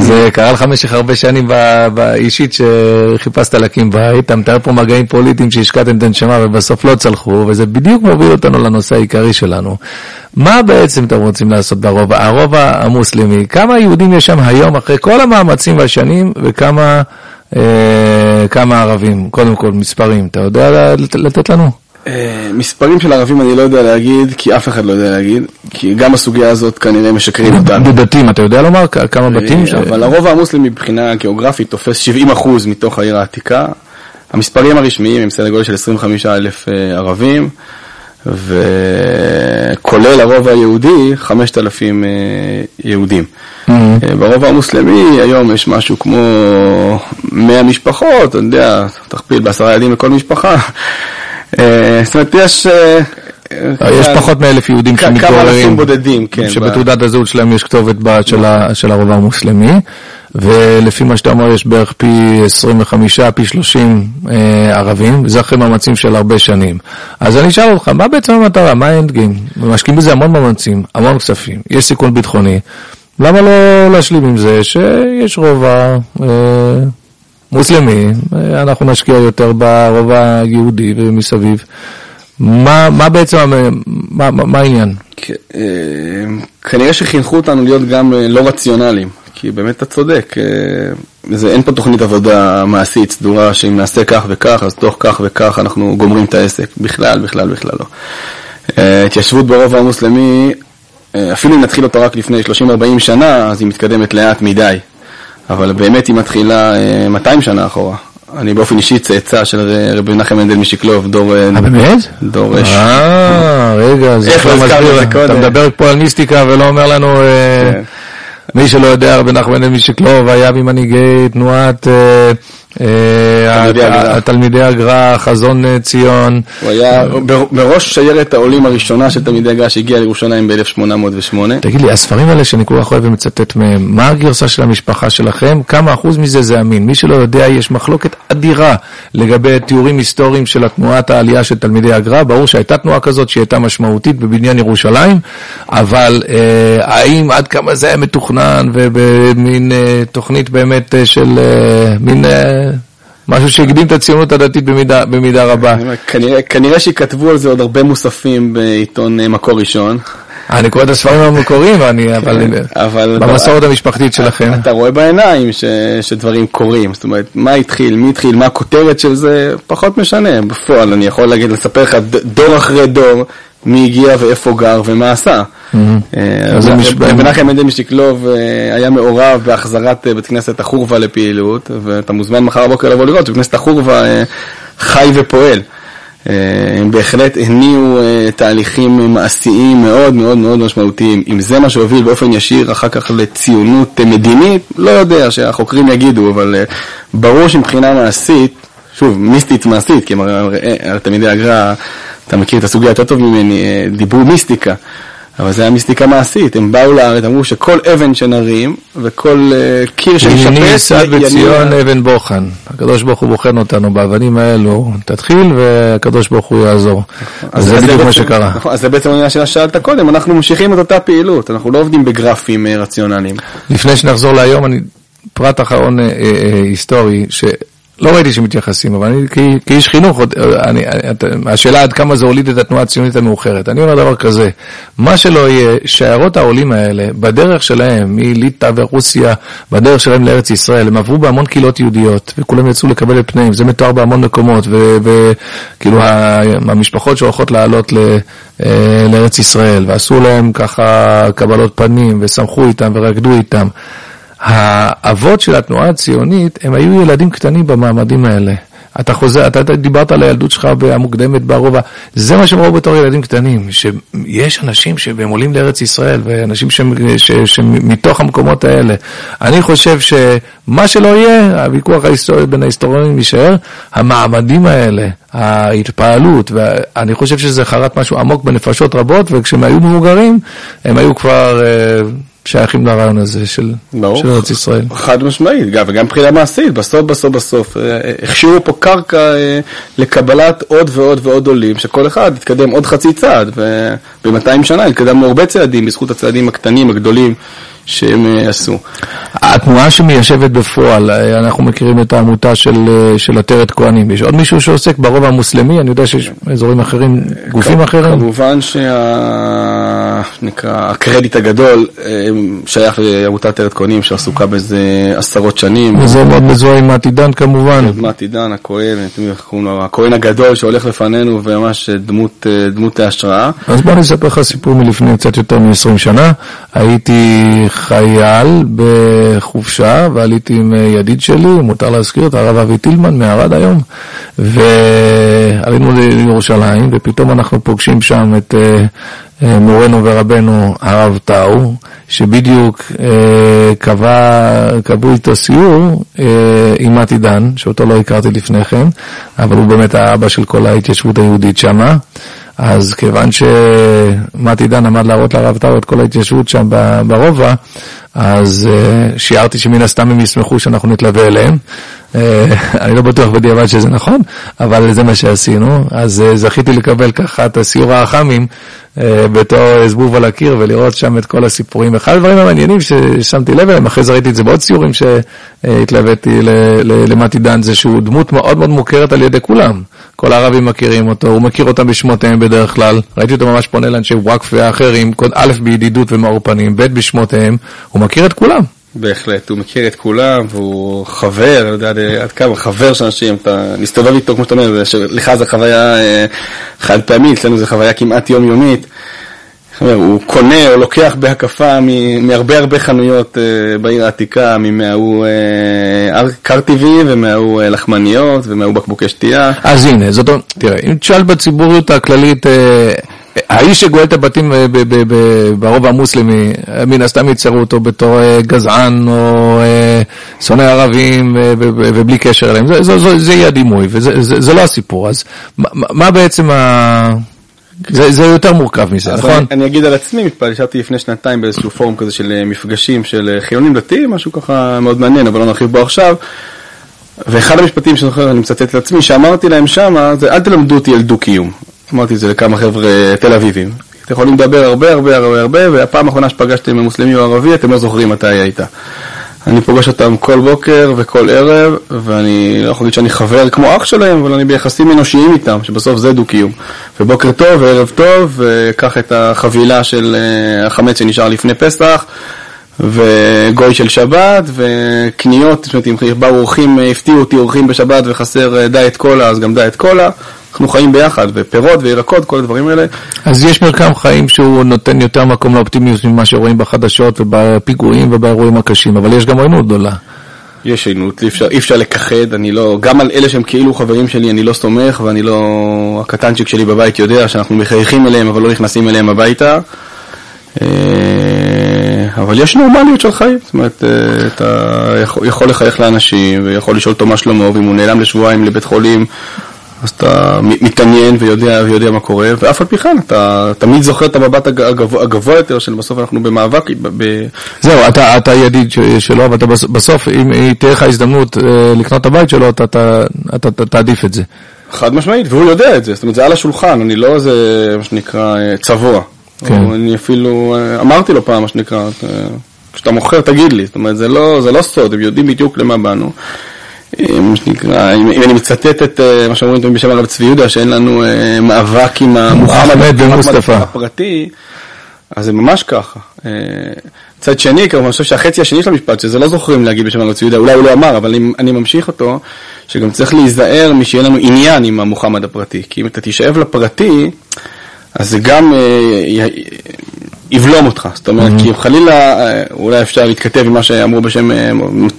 זה קרה לך במשך הרבה שנים באישית שחיפשת להקים בית, אתה מתאר פה מגעים פוליטיים שהשקעתם את הנשמה ובסוף לא צלחו, וזה בדיוק מוביל אותנו לנושא העיקרי שלנו. מה בעצם אתם רוצים לעשות ברובע, הרובע המוסלמי? כמה יהודים יש שם היום אחרי כל המאמצים והשנים, וכמה... אה, כמה ערבים? קודם כל, מספרים, אתה יודע לתת לנו? אה, מספרים של ערבים אני לא יודע להגיד, כי אף אחד לא יודע להגיד, כי גם הסוגיה הזאת כנראה משקרים אותנו. בבתים, אתה יודע לומר כמה אה, בתים? אבל הרוב המוסלמי מבחינה גיאוגרפית תופס 70% מתוך העיר העתיקה. המספרים הרשמיים הם סדר גודל של 25 אלף ערבים. וכולל הרוב היהודי, 5,000 אה, יהודים. Mm-hmm. אה, ברוב המוסלמי היום יש משהו כמו 100 משפחות, אתה יודע, תכפיל בעשרה ילדים לכל משפחה. אה, זאת אומרת, יש... יש פחות מאלף יהודים שמתגוררים, כמה אלפים בודדים, כן. שבתעודת הזהות שלהם יש כתובת של הרוב המוסלמי. ולפי מה שאתה אומר יש בערך פי 25, פי 30 אה, ערבים, וזה אחרי מאמצים של הרבה שנים. אז אני אשאל אותך, מה בעצם המטרה? מה האנד גיים? משקיעים בזה המון מאמצים, המון כספים, יש סיכון ביטחוני, למה לא להשלים עם זה שיש רובע מוסלמי, אה, אנחנו נשקיע יותר ברובע היהודי ומסביב. מה, מה בעצם, מה, מה, מה העניין? אה, כנראה שחינכו אותנו להיות גם אה, לא רציונליים, כי באמת אתה צודק, אה, זה, אין פה תוכנית עבודה מעשית סדורה שאם נעשה כך וכך, אז תוך כך וכך אנחנו גומרים את העסק, בכלל, בכלל, בכלל לא. התיישבות ברובע המוסלמי, אפילו אם נתחיל אותה רק לפני 30-40 שנה, אז היא מתקדמת לאט מדי, אבל באמת היא מתחילה 200 שנה אחורה. אני באופן אישי צאצא של רבי מנחם מנדל משיקלוב, דור... אה, באמת? דור רש. אה, רגע, זה איך לא את זה קודם? אתה מדבר פה על מיסטיקה ולא אומר לנו... אה, כן. מי שלא יודע, רבי נחמן מנדל משיקלוב היה ממנהיגי תנועת... אה, תלמידי הגר"א, חזון אה, ציון. הוא היה בראש שיירת העולים הראשונה של תלמידי הגר"א שהגיעה לירושלים ב-1808. תגיד לי, הספרים האלה שאני כל כך אוהב ומצטט מהם, מה הגרסה של המשפחה שלכם? כמה אחוז מזה זה אמין? מי שלא יודע, יש מחלוקת אדירה לגבי תיאורים היסטוריים של תנועת העלייה של תלמידי הגר"א. ברור שהייתה תנועה כזאת שהיא הייתה משמעותית בבניין ירושלים, אבל אה, האם עד כמה זה היה מתוכנן ובמין תוכנית באמת של מין... משהו שהקדים את הציונות הדתית במידה, במידה רבה. כנראה, כנראה שכתבו על זה עוד הרבה מוספים בעיתון אה, מקור ראשון. אני קורא את הספרים המקוריים, אני, אבל, כן, אבל במסורת המשפחתית שלכם. אתה רואה בעיניים ש, שדברים קורים, זאת אומרת, מה התחיל, מי התחיל, מה הכותרת של זה, פחות משנה. בפועל, אני יכול להגיד, לספר לך דור אחרי דור, מי הגיע ואיפה גר ומה עשה. אה, מנחם מנדל משקלוב אה, היה מעורב בהחזרת אה, בית כנסת החורבה לפעילות, ואתה מוזמן מחר בבוקר לבוא לראות שבית כנסת החורבה חי ופועל. הם בהחלט הניעו תהליכים מעשיים מאוד מאוד מאוד משמעותיים. אם זה מה שהוביל באופן ישיר אחר כך לציונות מדינית, לא יודע שהחוקרים יגידו, אבל ברור שמבחינה מעשית, שוב, מיסטית מעשית, כי על תלמידי הגר"א, אתה מכיר את הסוגיה יותר טוב ממני, דיברו מיסטיקה. אבל זה היה מיסטיקה מעשית, הם באו לארץ, אמרו שכל אבן שנרים וכל uh, קיר שנשפץ, הנני ייסד בציון אבן בוחן. הקדוש ברוך הוא בוחן אותנו באבנים האלו, תתחיל והקדוש ברוך הוא יעזור. אז זה בדיוק מה שקרה. אז זה בעצם העניין ששאלת קודם, אנחנו ממשיכים את אותה פעילות, אנחנו לא עובדים בגרפים אה, רציונליים. לפני שנחזור להיום, אני, פרט אחרון אה, היסטורי, לא ראיתי שמתייחסים, אבל אני כאיש חינוך, אני, השאלה עד כמה זה הוליד את התנועה הציונית המאוחרת. אני אומר דבר כזה, מה שלא יהיה, שיירות העולים האלה, בדרך שלהם, מליטא ורוסיה, בדרך שלהם לארץ ישראל, הם עברו בהמון קהילות יהודיות, וכולם יצאו לקבל את פניהם, זה מתואר בהמון מקומות, וכאילו המשפחות שהולכות לעלות ל, אה, לארץ ישראל, ועשו להם ככה קבלות פנים, ושמחו איתם ורקדו איתם. האבות של התנועה הציונית, הם היו ילדים קטנים במעמדים האלה. אתה חוזר, אתה דיברת על הילדות שלך המוקדמת ברובע, זה מה שהם ראו בתור ילדים קטנים, שיש אנשים שהם עולים לארץ ישראל, ואנשים שמתוך המקומות האלה. אני חושב שמה שלא יהיה, הוויכוח ההיסטורי בין ההיסטוריונים יישאר, המעמדים האלה, ההתפעלות, ואני חושב שזה חרט משהו עמוק בנפשות רבות, וכשהם היו מבוגרים, הם היו כבר... אה, שייכים לרעיון הזה של, של ארץ ישראל. חד משמעית, וגם מבחינה מעשית, בסוף בסוף בסוף, אה, הכשירו פה קרקע אה, לקבלת עוד ועוד ועוד עולים, שכל אחד יתקדם עוד חצי צעד, וב-200 שנה התקדמנו הרבה צעדים בזכות הצעדים הקטנים, הגדולים. שהם אה, עשו. התנועה שמיישבת בפועל, אה, אנחנו מכירים את העמותה של, אה, של עטרת כהנים. יש עוד מישהו שעוסק ברובע המוסלמי? אני יודע שיש אזורים אחרים, גופים אחרים? כמובן שהקרדיט הגדול שייך לעמותת עטרת כהנים שעסוקה בזה עשרות שנים. וזה מאוד מזוהה עם עתידן כמובן. עם עתידן, הכהן, הכהן הגדול שהולך לפנינו וממש דמות, דמות ההשראה. אז בוא נספר לך סיפור מלפני קצת יותר מ-20 שנה. הייתי חייל בחופשה, ועליתי עם ידיד שלי, מותר להזכיר את הרב אבי טילמן מערד היום, ועלינו לירושלים, ופתאום אנחנו פוגשים שם את אה, אה, מורנו ורבנו הרב טאו, שבדיוק אה, קבע, קבעו איתו סיור עם מתי דן, שאותו לא הכרתי לפני כן, אבל הוא באמת האבא של כל ההתיישבות היהודית שמה. אז כיוון שמתי דן עמד להראות לרב טאו את כל ההתיישבות שם ברובע, אז uh, שיערתי שמן הסתם הם ישמחו שאנחנו נתלווה אליהם. אה, אני לא בטוח בדיעבד שזה נכון, אבל זה מה שעשינו. אז אה, זכיתי לקבל ככה את הסיור האח"מים אה, בתור זבוב על הקיר ולראות שם את כל הסיפורים. אחד הדברים המעניינים ששמתי לב אליהם, אחרי זה ראיתי את זה בעוד סיורים שהתלוויתי למתי דן, זה שהוא דמות מאוד מאוד מוכרת על ידי כולם. כל הערבים מכירים אותו, הוא מכיר אותם בשמותיהם בדרך כלל. ראיתי אותו ממש פונה לאנשי וואקף ואחרים, א' בידידות ומאור פנים, ב' בשמותיהם, הוא מכיר את כולם. בהחלט, הוא מכיר את כולם, והוא חבר, אני יודע עד כמה, חבר של אנשים, אתה מסתובב איתו, כמו שאתה אומר, לך זו חוויה אה, חד פעמית, אצלנו זו חוויה כמעט יומיומית. הוא קונה או לוקח בהקפה מהרבה הרבה חנויות אה, בעיר העתיקה, ממההוא אה, קר טבעי ומההוא לחמניות ומההוא בקבוקי שתייה. אז הנה, זאת אומרת, תראה, אם תשאל בציבוריות הכללית האיש שגואל את הבתים אה, ברובע המוסלמי, מן הסתם יצרו אותו בתור אה, גזען או אה, שונא ערבים ובלי קשר אליהם. זה, זה, זה, זה יהיה הדימוי, וזה זה, זה לא הסיפור. אז מה, מה בעצם ה... זה, זה יותר מורכב מזה, נכון? אני, אני אגיד על עצמי, ישבתי לפני שנתיים באיזשהו פורום כזה של מפגשים של חילונים דתיים, משהו ככה מאוד מעניין, אבל לא נרחיב בו עכשיו. ואחד המשפטים שאני זוכר, אני מצטט לעצמי, שאמרתי להם שמה, זה אל תלמדו אותי על דו-קיום. אמרתי את זה לכמה חבר'ה תל אביבים. אתם יכולים לדבר הרבה הרבה הרבה הרבה, והפעם האחרונה שפגשתם מוסלמי או ערבי, אתם לא זוכרים מתי היית. אני פוגש אותם כל בוקר וכל ערב, ואני לא יכול להגיד שאני חבר כמו אח שלהם, אבל אני ביחסים אנושיים איתם, שבסוף זה דו-קיום. ובוקר טוב וערב טוב, וקח את החבילה של אה, החמץ שנשאר לפני פסח, וגוי של שבת, וקניות, זאת אומרת, אם באו אורחים, הפתיעו אותי אורחים בשבת וחסר אה, דיאט קולה, אז גם דיאט קולה. אנחנו חיים ביחד, ופירות וירקות, כל הדברים האלה. אז יש מרקם חיים שהוא נותן יותר מקום לאופטימיות ממה שרואים בחדשות ובפיגועים ובאירועים הקשים, אבל יש גם עוינות גדולה. יש עוינות, אי אפשר, אי אפשר לכחד, אני לא, גם על אלה שהם כאילו חברים שלי אני לא סומך, ואני לא, הקטנצ'יק שלי בבית יודע שאנחנו מחייכים אליהם אבל לא נכנסים אליהם הביתה. אה, אבל יש נורמליות של חיים, זאת אומרת, אה, אתה יכול לחייך לאנשים ויכול לשאול אותו מה שלמה, ואם הוא נעלם לשבועיים לבית חולים אז אתה מתעניין ויודע, ויודע מה קורה, ואף על פי כן אתה תמיד זוכר את המבט הגבוה, הגבוה יותר של בסוף אנחנו במאבק. ב... זהו, אתה, אתה ידיד שלו, אבל בסוף אם תהיה לך הזדמנות אה, לקנות את הבית שלו, אתה, אתה, אתה, אתה תעדיף את זה. חד משמעית, והוא יודע את זה, זאת אומרת זה על השולחן, אני לא איזה מה שנקרא אה, צבוע. כן. אני אפילו, אה, אמרתי לו פעם מה שנקרא, כשאתה מוכר תגיד לי, זאת אומרת זה לא, זה לא סוד, הם יודעים בדיוק למה באנו. אה, מה שנקרא, אם אני מצטט את אה, מה שאומרים בשם הרב צבי יהודה, שאין לנו אה, מאבק עם המוחמד הפרטי, אז זה ממש ככה. מצד שני, כמובן, אני חושב שהחצי השני של המשפט, שזה לא זוכרים להגיד בשם הרב צבי יהודה, אולי הוא לא אמר, אבל אני ממשיך אותו, שגם צריך להיזהר משיהיה לנו עניין עם המוחמד הפרטי. כי אם אתה תישאב לפרטי, אז זה גם יבלום אותך. זאת אומרת, mm-hmm. כי חלילה, אה, אולי אפשר להתכתב עם מה שאמרו בשם, אה,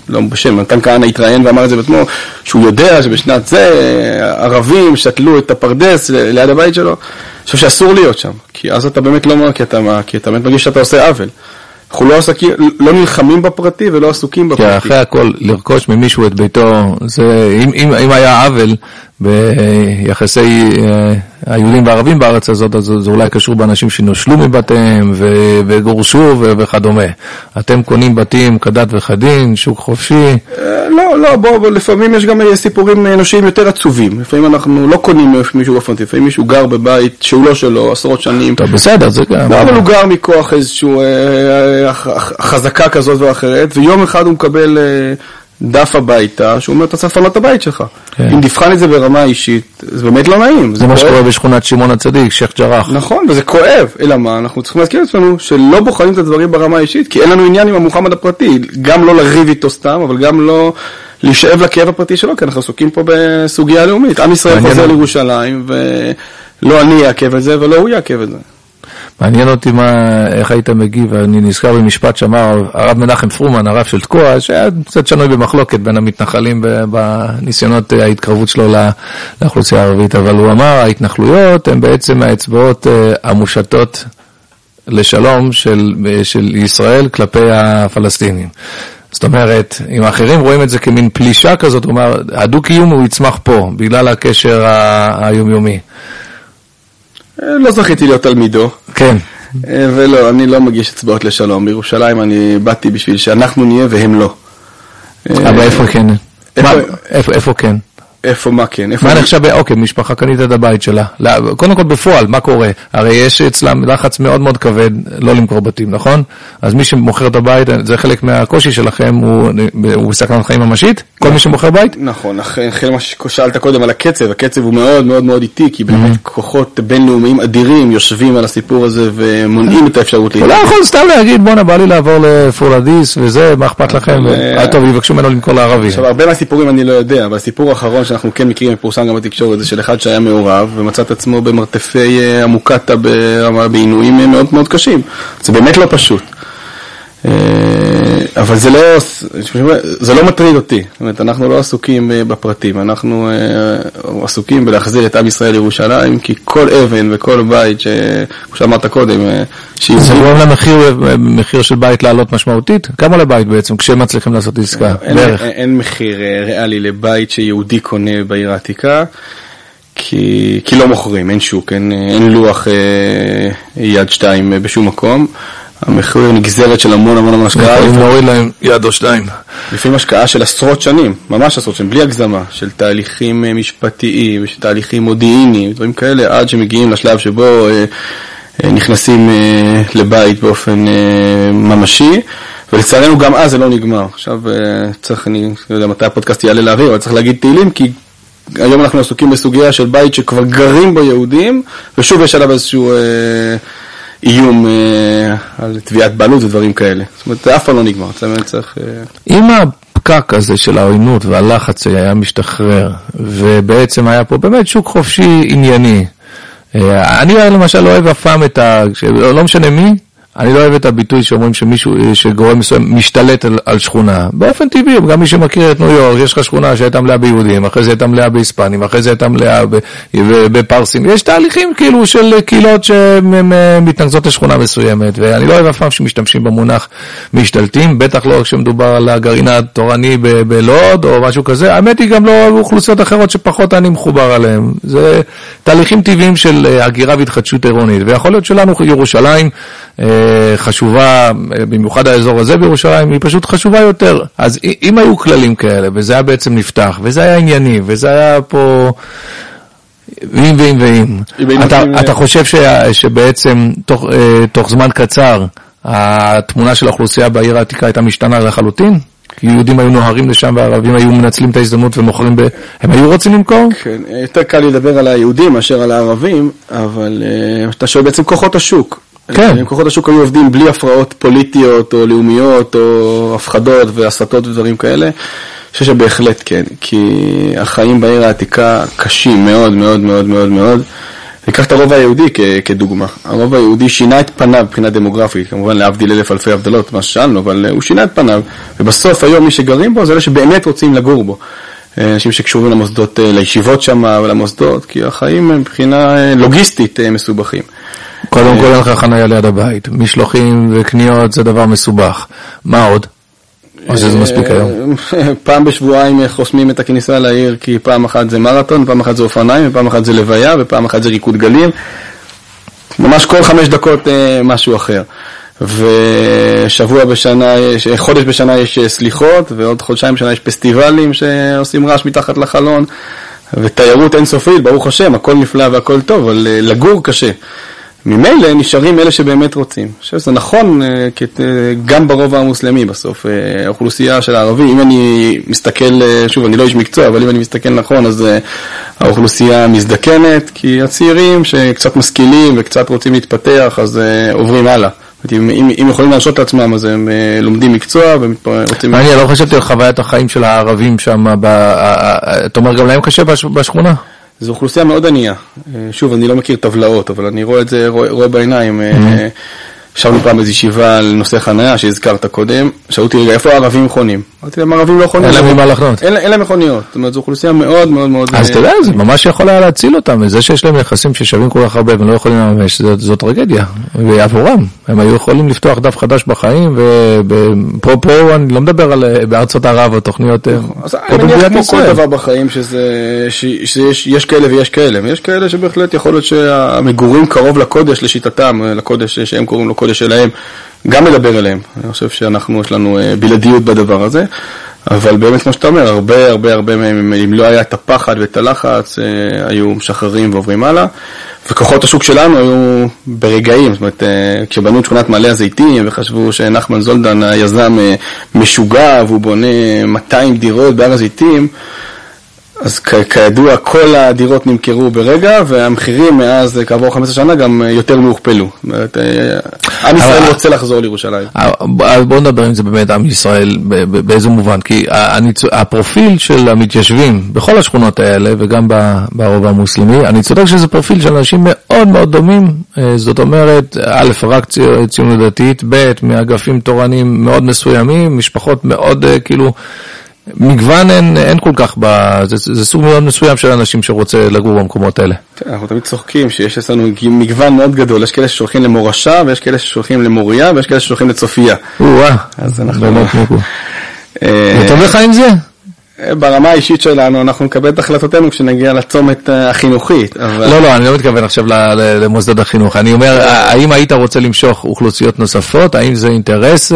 לא בשם, נתן כהנא התראיין ואמר את זה בעצמו, שהוא יודע שבשנת זה אה, ערבים שתלו את הפרדס ליד הבית שלו. אני חושב שאסור להיות שם, כי אז אתה באמת לא, כי אתה, כי אתה באמת מרגיש שאתה עושה עוול. אנחנו לא, עסקים, לא נלחמים בפרטי ולא עסוקים בפרטי. כי אחרי הכל, לרכוש ממישהו את ביתו, זה, אם, אם, אם היה עוול ביחסי היהודים והערבים בארץ הזאת, אז זה אולי קשור באנשים שנושלו מבתיהם וגורשו וכדומה. אתם קונים בתים כדת וכדין, שוק חופשי? אה, לא, לא, בוא, לפעמים יש גם סיפורים אנושיים יותר עצובים. לפעמים אנחנו לא קונים מישהו באופן טבעי, לפעמים מישהו גר בבית שהוא לא שלו עשרות שנים. טוב, בסדר, זה גם... לא, אבל הוא גר מכוח איזושהי אה, אה, חזקה כזאת ואחרת, ויום אחד הוא מקבל... דף הביתה, שהוא אומר, אתה צריך לפנות את הבית שלך. כן. אם תבחן את זה ברמה אישית, זה באמת לא נעים. זה, זה מה שקורה בשכונת שמעון הצדיק, שייח' ג'ראח. נכון, וזה כואב. אלא מה, אנחנו צריכים להזכיר לעצמנו שלא בוחנים את הדברים ברמה האישית, כי אין לנו עניין עם המוחמד הפרטי. גם לא לריב איתו סתם, אבל גם לא להישאב לכאב הפרטי שלו, כי אנחנו עסוקים פה בסוגיה לאומית. עם ישראל חוזר לירושלים, ולא אני אעכב את זה ולא הוא יעכב את זה. מעניין אותי מה, איך היית מגיב, אני נזכר במשפט שאמר הרב מנחם פרומן, הרב של תקוע, שהיה קצת שנוי במחלוקת בין המתנחלים בניסיונות ההתקרבות שלו לאוכלוסייה הערבית, אבל הוא אמר ההתנחלויות הן בעצם האצבעות אה, המושטות לשלום של, אה, של ישראל כלפי הפלסטינים. זאת אומרת, אם האחרים רואים את זה כמין פלישה כזאת, אומר, הדו-קיום הוא יצמח פה, בגלל הקשר היומיומי. לא זכיתי להיות תלמידו. כן. אה, ולא, אני לא מגיש אצבעות לשלום. בירושלים אני באתי בשביל שאנחנו נהיה והם לא. אבל איפה כן? איפה- איפה איפה כן? איפה מה כן? איפה מה אני- נחשב, אוקיי, משפחה קנית את הבית שלה. קודם כל בפועל, מה קורה? הרי יש אצלם לחץ מאוד מאוד כבד לא למכור בתים, נכון? אז מי שמוכר את הבית, זה חלק מהקושי שלכם, הוא, הוא בסכנת חיים ממשית? כל מי שמוכר בית? נכון, אחרי מה ששאלת קודם על הקצב, הקצב הוא מאוד מאוד מאוד איטי, כי באמת Mm-hmm. כוחות בינלאומיים אדירים יושבים על הסיפור הזה ומונעים את האפשרות הוא לא להתקדם. יכול סתם להגיד, בואנה, בא לי לעבור לפורלדיס וזה, מה אכפת לכם? אה, אה, טוב, יבקשו ממנו למכור לערבי. עכשיו, הרבה מהסיפורים אני לא יודע, אבל הסיפור האחרון שאנחנו כן מכירים ופורסם גם בתקשורת זה של אחד שהיה מעורב ומצא את עצמו במרתפי אה, המוקטעה ברמה- בעינויים מאוד מאוד קשים. זה באמת לא פשוט. אה, אבל זה לא, זה לא מטריד אותי, זאת אומרת, אנחנו לא עסוקים אה, בפרטים, אנחנו אה, עסוקים בלהחזיר את עם ישראל לירושלים, כי כל אבן וכל בית, ש- כמו שאמרת קודם, אה, שיהודי- זה גורם למחיר מחיר של בית לעלות משמעותית? כמה לבית בעצם, כשהם מצליחים לעשות עסקה? אין, בערך. אין, אין מחיר אה, ריאלי לבית שיהודי קונה בעיר העתיקה, כי, כי לא מוכרים, אין שוק, אין, אה, אין לוח אה, יד שתיים אה, בשום מקום. המחיר נגזרת של המון המון המון השקעה, יכולים להוריד להם יד או שתיים. לפעמים השקעה של עשרות שנים, ממש עשרות שנים, בלי הגזמה, של תהליכים אה, משפטיים, של תהליכים מודיעיניים, דברים כאלה, עד שמגיעים לשלב שבו אה, אה, נכנסים לבית באופן ממשי, ולצערנו גם אז זה לא נגמר. עכשיו צריך, אני לא יודע מתי הפודקאסט יעלה לאוויר, אבל צריך להגיד תהילים, כי היום אנחנו עסוקים בסוגיה של בית שכבר גרים בו יהודים, ושוב יש עליו איזשהו אה, איום אה, על תביעת בעלות ודברים כאלה. זאת אומרת, זה אף פעם לא נגמר, זה באמת צריך... אה, אם הפקק הזה של העוינות והלחץ היה משתחרר, ובעצם היה פה באמת שוק חופשי ענייני, אה, אני למשל לא אוהב אף פעם את ה... לא משנה מי, אני לא אוהב את הביטוי שאומרים שמישהו, שגורם מסוים משתלט על, על שכונה. באופן טבעי, גם מי שמכיר את ניו יורק, יש לך שכונה שהייתה מלאה ביהודים, אחרי זה הייתה מלאה בהיספנים, אחרי זה הייתה מלאה בפרסים. יש תהליכים כאילו של קהילות שמתנקזות לשכונה מסוימת, ואני לא אוהב אף פעם שמשתמשים במונח משתלטים, בטח לא כשמדובר על הגרעין התורני בלוד או משהו כזה. האמת היא גם לא אוכלוסיות אחרות שפחות אני מחובר עליהן. זה תהליכים טבעיים של אה, הגירה והתחדשות עירונית, ויכול להיות שלנו ירושלים חשובה, אה, במיוחד האזור הזה בירושלים, היא פשוט חשובה יותר. אז אם היו כללים כאלה, וזה היה בעצם נפתח, וזה היה ענייני, וזה היה פה... ואם ואם ואם. אתה, אה, חושב ש, שבעצם תוך, אה, תוך זמן קצר התמונה של האוכלוסייה בעיר העתיקה הייתה משתנה לחלוטין? כי יהודים היו נוהרים לשם והערבים היו מנצלים את ההזדמנות ומוכרים ב... הם היו רוצים למכור? כן, יותר קל לדבר על היהודים מאשר על הערבים, אבל אה, אתה שואל בעצם כוחות השוק. כן. אם כוחות השוק היו עובדים בלי הפרעות פוליטיות או לאומיות או הפחדות והסתות ודברים כאלה, אני חושב שבהחלט כן, כי החיים בעיר העתיקה קשים מאוד מאוד מאוד מאוד מאוד. ניקח את הרוב היהודי כ- כדוגמה. הרוב היהודי שינה את פניו מבחינה דמוגרפית, כמובן להבדיל אלף אלפי הבדלות, מה ששאלנו, אבל אה, הוא שינה את פניו, ובסוף היום מי שגרים בו זה אלה שבאמת רוצים לגור בו. אנשים שקשורים למוסדות, אה, לישיבות שם ולמוסדות, כי החיים הם מבחינה אה, לוגיסטית אה, מסובכים. קודם כל אין לך חניה ליד הבית. משלוחים וקניות זה דבר מסובך. מה עוד? או שזה מספיק היום? פעם בשבועיים חוסמים את הכניסה לעיר, כי פעם אחת זה מרתון, פעם אחת זה אופניים, ופעם אחת זה לוויה, ופעם אחת זה ריקוד גלים. ממש כל חמש דקות משהו אחר. ושבוע בשנה, יש, חודש בשנה יש סליחות, ועוד חודשיים בשנה יש פסטיבלים שעושים רעש מתחת לחלון, ותיירות אינסופית, ברוך השם, הכל נפלא והכל טוב, אבל אה, לגור קשה. ממילא נשארים אלה שבאמת רוצים. אני חושב שזה נכון אה, אה, גם ברובע המוסלמי בסוף. האוכלוסייה של הערבים, אם אני מסתכל, שוב, אני לא איש מקצוע, אבל אם אני מסתכל נכון, אז האוכלוסייה מזדקנת, כי הצעירים שקצת משכילים וקצת רוצים להתפתח, אז עוברים הלאה. אם, אם, אם יכולים להרשות לעצמם, אז הם אה, לומדים מקצוע ורוצים... מעניין, לא חשבתי על חוויית החיים של הערבים שם, ב- ה- ה- אתה אומר גם להם קשה בש- בשכונה? זו אוכלוסייה מאוד ענייה. אה, שוב, אני לא מכיר טבלאות, אבל אני רואה את זה, רואה, רואה בעיניים. אה, ישבנו פעם באיזו ישיבה על נושא חניה שהזכרת קודם, שאלו אותי, רגע, איפה הערבים חונים? אמרתי להם, הערבים לא חונים. אין להם ממה לחנות. אין, להם מכוניות. זאת אומרת, זו אוכלוסייה מאוד מאוד מאוד... אז אה, אתה יודע, זה ממש יכול היה להציל אותם, וזה שיש להם יחסים ששווים כל כך הרבה והם לא יכולים לממש, זו טרגדיה, ועבורם. הם היו יכולים לפתוח דף חדש בחיים, ופה פה אני לא מדבר על אה, בארצות ערב או תוכניות, אה, אז פה אני מניח כמו כל. דבר בחיים שיש יש כאלה ויש כאלה, ויש כאלה שבהחלט יכול להיות שהמגורים קרוב לקודש לשיטתם, לקודש שהם קוראים לו קודש שלהם, גם מדבר אליהם. אני חושב שאנחנו, יש לנו אה, בלעדיות בדבר הזה, אבל באמת, כמו שאתה אומר, הרבה הרבה הרבה מהם, אם לא היה את הפחד ואת הלחץ, אה, היו משחררים ועוברים הלאה. וכוחות השוק שלנו היו ברגעים, זאת אומרת, אה, כשבנו את שכונת מעלה הזיתים וחשבו שנחמן זולדן היזם משוגע והוא בונה 200 דירות בהר הזיתים, אז כידוע כל הדירות נמכרו ברגע והמחירים מאז כעבור 15 שנה גם יותר מהוכפלו. זאת אומרת, אה, עם ישראל רוצה לחזור לירושלים. בואו נדבר עם זה באמת עם ישראל באיזה מובן, כי הפרופיל של המתיישבים בכל השכונות האלה וגם ברובע המוסלמי, אני צודק שזה פרופיל של אנשים מאוד מאוד דומים, אה, זאת אומרת, א', רק ציונות דתית, ב', מאגפים תורניים מאוד מסוימים, משפחות מאוד אה, כאילו... מגוון אין, אין כל כך, ב, זה, זה סוג מאוד מסוים של אנשים שרוצה לגור במקומות האלה. אנחנו תמיד צוחקים שיש אצלנו מגוון מאוד גדול, יש כאלה ששולחים למורשה ויש כאלה ששולחים למוריה ויש כאלה ששולחים לצופיה. או-אה, אז אנחנו... באמת מיקו. וטוב לך עם זה? ברמה האישית שלנו אנחנו נקבל את החלטותינו כשנגיע לצומת אה, החינוכית. אבל... לא, לא, אני לא מתכוון עכשיו למוסדות החינוך. אני אומר, האם היית רוצה למשוך אוכלוסיות נוספות? האם זה אינטרס?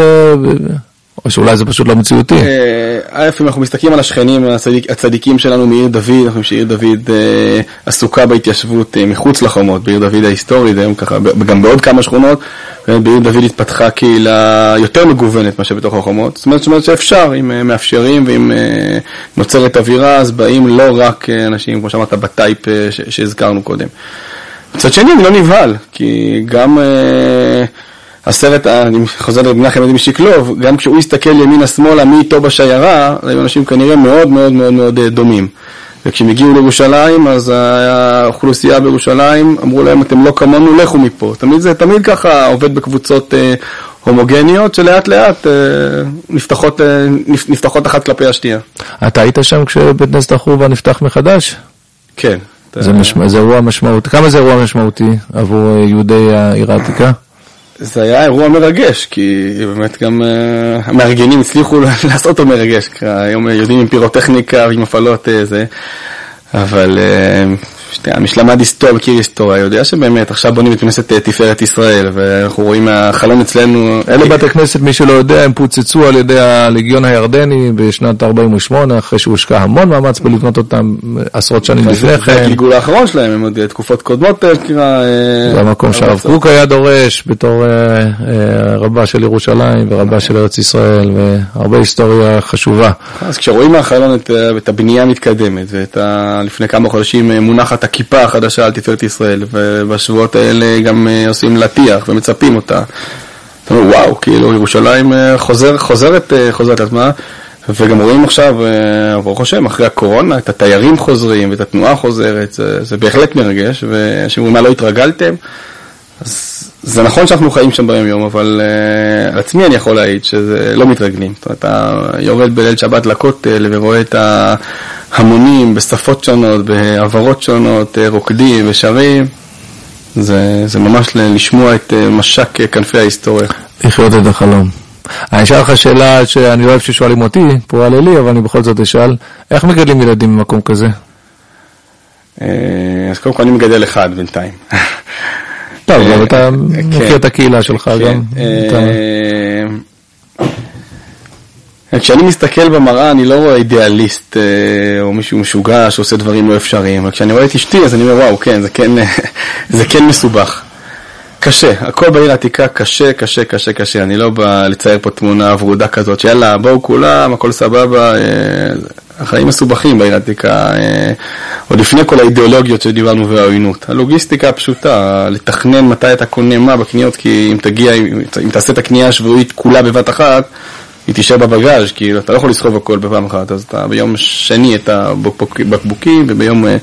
או שאולי זה פשוט לא מציאותי. אה, א', אם אנחנו מסתכלים על השכנים הצדיקים שלנו מעיר דוד, אנחנו חושבים שעיר דוד אה, עסוקה בהתיישבות אה, מחוץ לחומות, בעיר דוד ההיסטורית, היום ככה, גם בעוד כמה שכונות, בעיר דוד התפתחה קהילה יותר מגוונת מאשר בתוך החומות. זאת אומרת שאפשר, אם מאפשרים ואם נוצרת אווירה, אז באים לא רק אנשים, כמו שאמרת, בטייפ שהזכרנו קודם. מצד שני, אני לא נבהל, כי גם... הסרט, אני חוזר למנחם ידי משקלוב, גם כשהוא הסתכל ימינה-שמאלה מי איתו בשיירה, היו אנשים כנראה מאוד מאוד מאוד מאוד אה, דומים. וכשהם הגיעו לירושלים, אז האוכלוסייה בירושלים אמרו להם, אתם לא כמונו, לכו מפה. תמיד זה תמיד ככה עובד בקבוצות אה, הומוגניות, שלאט לאט אה, נפתחות, אה, נפתחות אחת כלפי השנייה. אתה היית שם כשבית כנסת החורבה נפתח מחדש? כן. זה, מש... זה אירוע משמעותי. כמה זה אירוע משמעותי עבור אה, יהודי העיר העתיקה? זה היה אירוע מרגש, כי באמת גם uh, המארגנים הצליחו לעשות אותו מרגש, היום יודעים עם פירוטכניקה ועם הפעלות uh, זה, אבל uh, שנייה, מי שלמד היסטוריה, מכיר היסטוריה, יודע שבאמת עכשיו בונים את כנסת אה, תפארת ישראל, ואנחנו רואים מהחלום אצלנו... אלה בתי כנסת, מי שלא יודע, הם פוצצו על ידי הלגיון הירדני בשנת 48', אחרי שהושקע המון מאמץ בלבנות אותם עשרות שנים לפני כן. זה הגלגול האחרון שלהם, הם עוד אה, תקופות קודמות, נקרא... אה, זה המקום שהרב קוק היה דורש בתור רבה של ירושלים ורבה של ארץ ישראל, והרבה היסטוריה חשובה. אז כשרואים מהחלון את הבנייה המתקדמת, ולפני כמה חודשים מונחת הכיפה החדשה על תפארת ישראל, ובשבועות האלה גם אה, עושים לה טיח ומצפים אותה. וואו, כאילו ירושלים אה, חוזר, חוזרת, אה, חוזרת לעצמה, וגם רואים עכשיו, ברוך השם, אחרי הקורונה, את התיירים חוזרים ואת התנועה חוזרת, זה, זה בהחלט מרגש, ואנשים אומרים, מה, לא התרגלתם? אז זה נכון שאנחנו חיים שם ביום יום, אבל uh, על עצמי אני יכול להעיד שזה לא מתרגלים. זאת אומרת, אתה יורד בליל שבת לכותל ורואה את ההמונים בשפות שונות, בעברות שונות, אה, רוקדים ושרים. זה, זה ממש לשמוע את uh, משק כנפי ההיסטוריה. לחיות את החלום. אני אשאל לך שאלה שאני לא אוהב ששואלים אותי, פה על אלי, אבל אני בכל זאת אשאל, איך מגדלים ילדים במקום כזה? אז קודם כל אני מגדל אחד בינתיים. טוב, אבל אתה מכיר את הקהילה שלך גם. כשאני מסתכל במראה אני לא רואה אידיאליסט או מישהו משוגע שעושה דברים לא אפשריים, אבל כשאני רואה את אשתי אז אני אומר וואו, כן, זה כן, זה כן מסובך. קשה, הכל בעיר העתיקה קשה, קשה, קשה, קשה. אני לא בא לצייר פה תמונה ורודה כזאת, שיאללה, בואו כולם, הכל סבבה. החיים מסובכים בעיר העתיקה, עוד לפני כל האידיאולוגיות שדיברנו והעוינות. הלוגיסטיקה הפשוטה, לתכנן מתי אתה קונה מה בקניות, כי אם תגיע, אם תעשה את הקנייה השבועית כולה בבת אחת, היא תישאר בבגאז', כאילו, אתה לא יכול לסחוב הכל בפעם אחת, אז אתה ביום שני את הבקבוקים, וביום אה,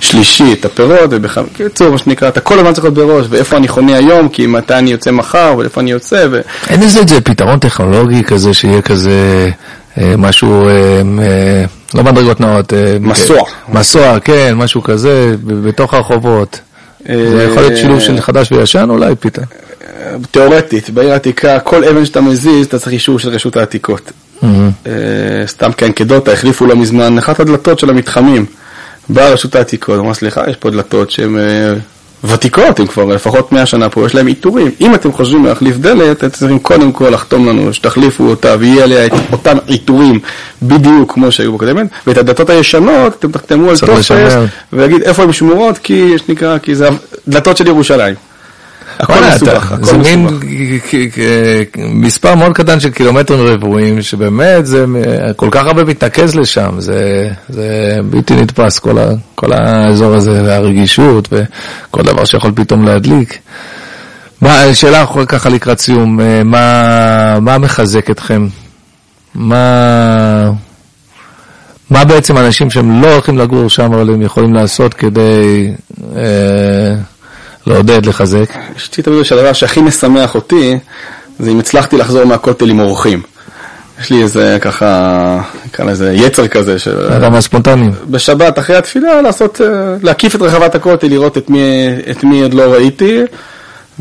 שלישי את הפירות, ובקיצור, מה שנקרא, אתה כל הזמן צריך להיות בראש, ואיפה אני חונה היום, כי מתי אני יוצא מחר, ואיפה אני יוצא, ו... אין איזה פתרון טכנולוגי כזה, שיהיה כזה אה, משהו... אה, לא מדרגות נאות. מסוע. מסוע, כן, משהו כזה, בתוך הרחובות. זה יכול להיות שילוב של חדש וישן אולי פתאום. תיאורטית, בעיר העתיקה, כל אבן שאתה מזיז, אתה צריך אישור של רשות העתיקות. סתם כאנקדוטה, החליפו לא מזמן אחת הדלתות של המתחמים. באה רשות העתיקות, אמרה סליחה, יש פה דלתות שהן ותיקות, הם כבר לפחות 100 שנה פה, יש להם עיטורים. אם אתם חושבים להחליף דלת, אתם צריכים קודם כל לחתום לנו שתחליפו אותה ויהיה עליה את אותם עיטורים בדיוק כמו שהיו בקודמת, ואת הדלתות הישנות אתם תחתמו על טופס ויגיד איפה הן שמורות, כי יש נקרא, כי זה דלתות של ירושלים. הכל מסובך, הכל זה מין מספר מאוד קטן של קילומטרים רבועים, שבאמת זה כל כך הרבה מתנקז לשם, זה, זה בלתי נתפס, כל, ה, כל האזור הזה, והרגישות, וכל דבר שיכול פתאום להדליק. מה, שאלה ככה לקראת סיום, אה, מה, מה מחזק אתכם? מה, מה בעצם אנשים שהם לא הולכים לגור שם, אבל הם יכולים לעשות כדי... אה, לעודד, לחזק. יש לי תמיד שהדבר שהכי משמח אותי, זה אם הצלחתי לחזור מהכותל עם אורחים. יש לי איזה ככה, נקרא לזה יצר כזה. אדם הספונטני. בשבת אחרי התפילה לעשות, אה, להקיף את רחבת הכותל, לראות את מי, את מי עוד לא ראיתי.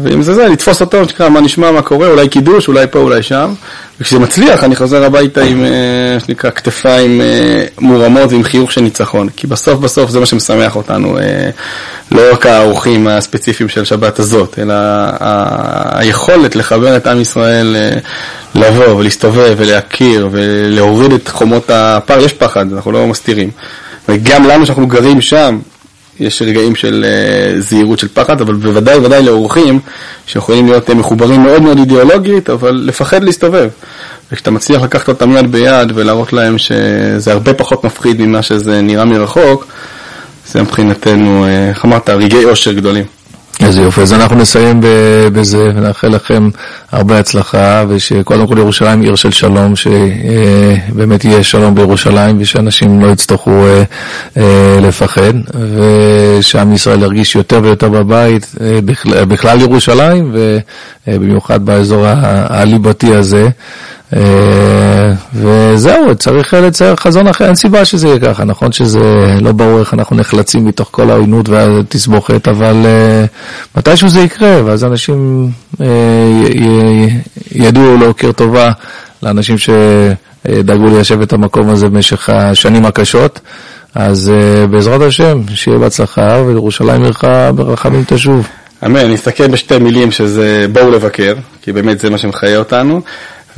ואם זה זה, לתפוס אותו, שנקרא, מה נשמע, מה קורה, אולי קידוש, אולי פה, אולי שם. וכשזה מצליח, אני חוזר הביתה עם, אה, שנקרא, כתפיים אה, מורמות ועם חיוך של ניצחון. כי בסוף בסוף זה מה שמשמח אותנו, אה, לא רק האורחים הספציפיים של שבת הזאת, אלא היכולת לחבר את עם ישראל לבוא ולהסתובב ולהכיר ולהוריד את חומות הפער. יש פחד, אנחנו לא מסתירים. וגם לנו שאנחנו גרים שם, יש רגעים של uh, זהירות של פחד, אבל בוודאי ובוודאי לאורחים שיכולים להיות uh, מחוברים מאוד מאוד אידיאולוגית, אבל לפחד להסתובב. וכשאתה מצליח לקחת אותם יד ביד ולהראות להם שזה הרבה פחות מפחיד ממה שזה נראה מרחוק, זה מבחינתנו, אה, איך אמרת, רגעי אושר גדולים. איזה יופי, אז אנחנו נסיים בזה ונאחל לכם הרבה הצלחה ושקודם כל ירושלים עיר של שלום, שבאמת יהיה שלום בירושלים ושאנשים לא יצטרכו אה, אה, לפחד ושעם ישראל ירגיש יותר ויותר בבית אה, בכלל ירושלים ובמיוחד באזור הליבתי הזה. אה, וזהו, צריך לצייר חזון אחר, אין סיבה שזה יהיה ככה, נכון שזה לא ברור איך אנחנו נחלצים מתוך כל העוינות והתסבוכת, אבל אה, מתישהו זה יקרה, ואז אנשים אה, ידעו להכיר טובה לאנשים שדאגו ליישב את המקום הזה במשך השנים הקשות. אז בעזרת השם, שיהיה בהצלחה, וירושלים עירך ברחמים תשוב. אמן, אני אסתכל בשתי מילים שזה בואו לבקר, כי באמת זה מה שמחיה אותנו.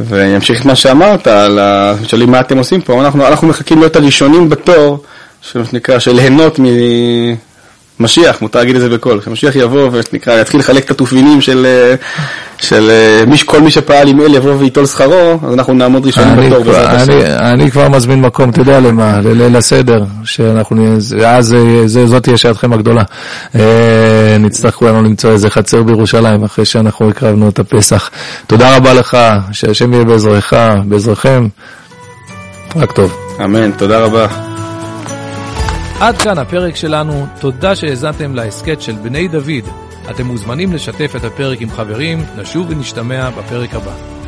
ואני אמשיך את מה שאמרת, על ה... שואלים מה אתם עושים פה, אנחנו, אנחנו מחכים להיות הראשונים בתור, שנקרא, של ליהנות ממשיח, מותר להגיד את זה בקול, כשמשיח יבוא ונקרא, יתחיל לחלק את התופינים של, של מי, כל מי שפעל עם אל יבוא וייטול שכרו, אז אנחנו נעמוד ראשונים אני בתור. כבר, אני, אני כבר מזמין מקום, אתה יודע למה, לליל הסדר, שאנחנו, אז זאת תהיה שעתכם הגדולה. אה, נצטרך כולנו למצוא איזה חצר בירושלים, אחרי שאנחנו הקרבנו את הפסח. תודה רבה לך, שהשם יהיה בעזרך, בעזרכם, רק טוב. אמן, תודה רבה. עד כאן הפרק שלנו, תודה שהאזנתם להסכת של בני דוד. אתם מוזמנים לשתף את הפרק עם חברים, נשוב ונשתמע בפרק הבא.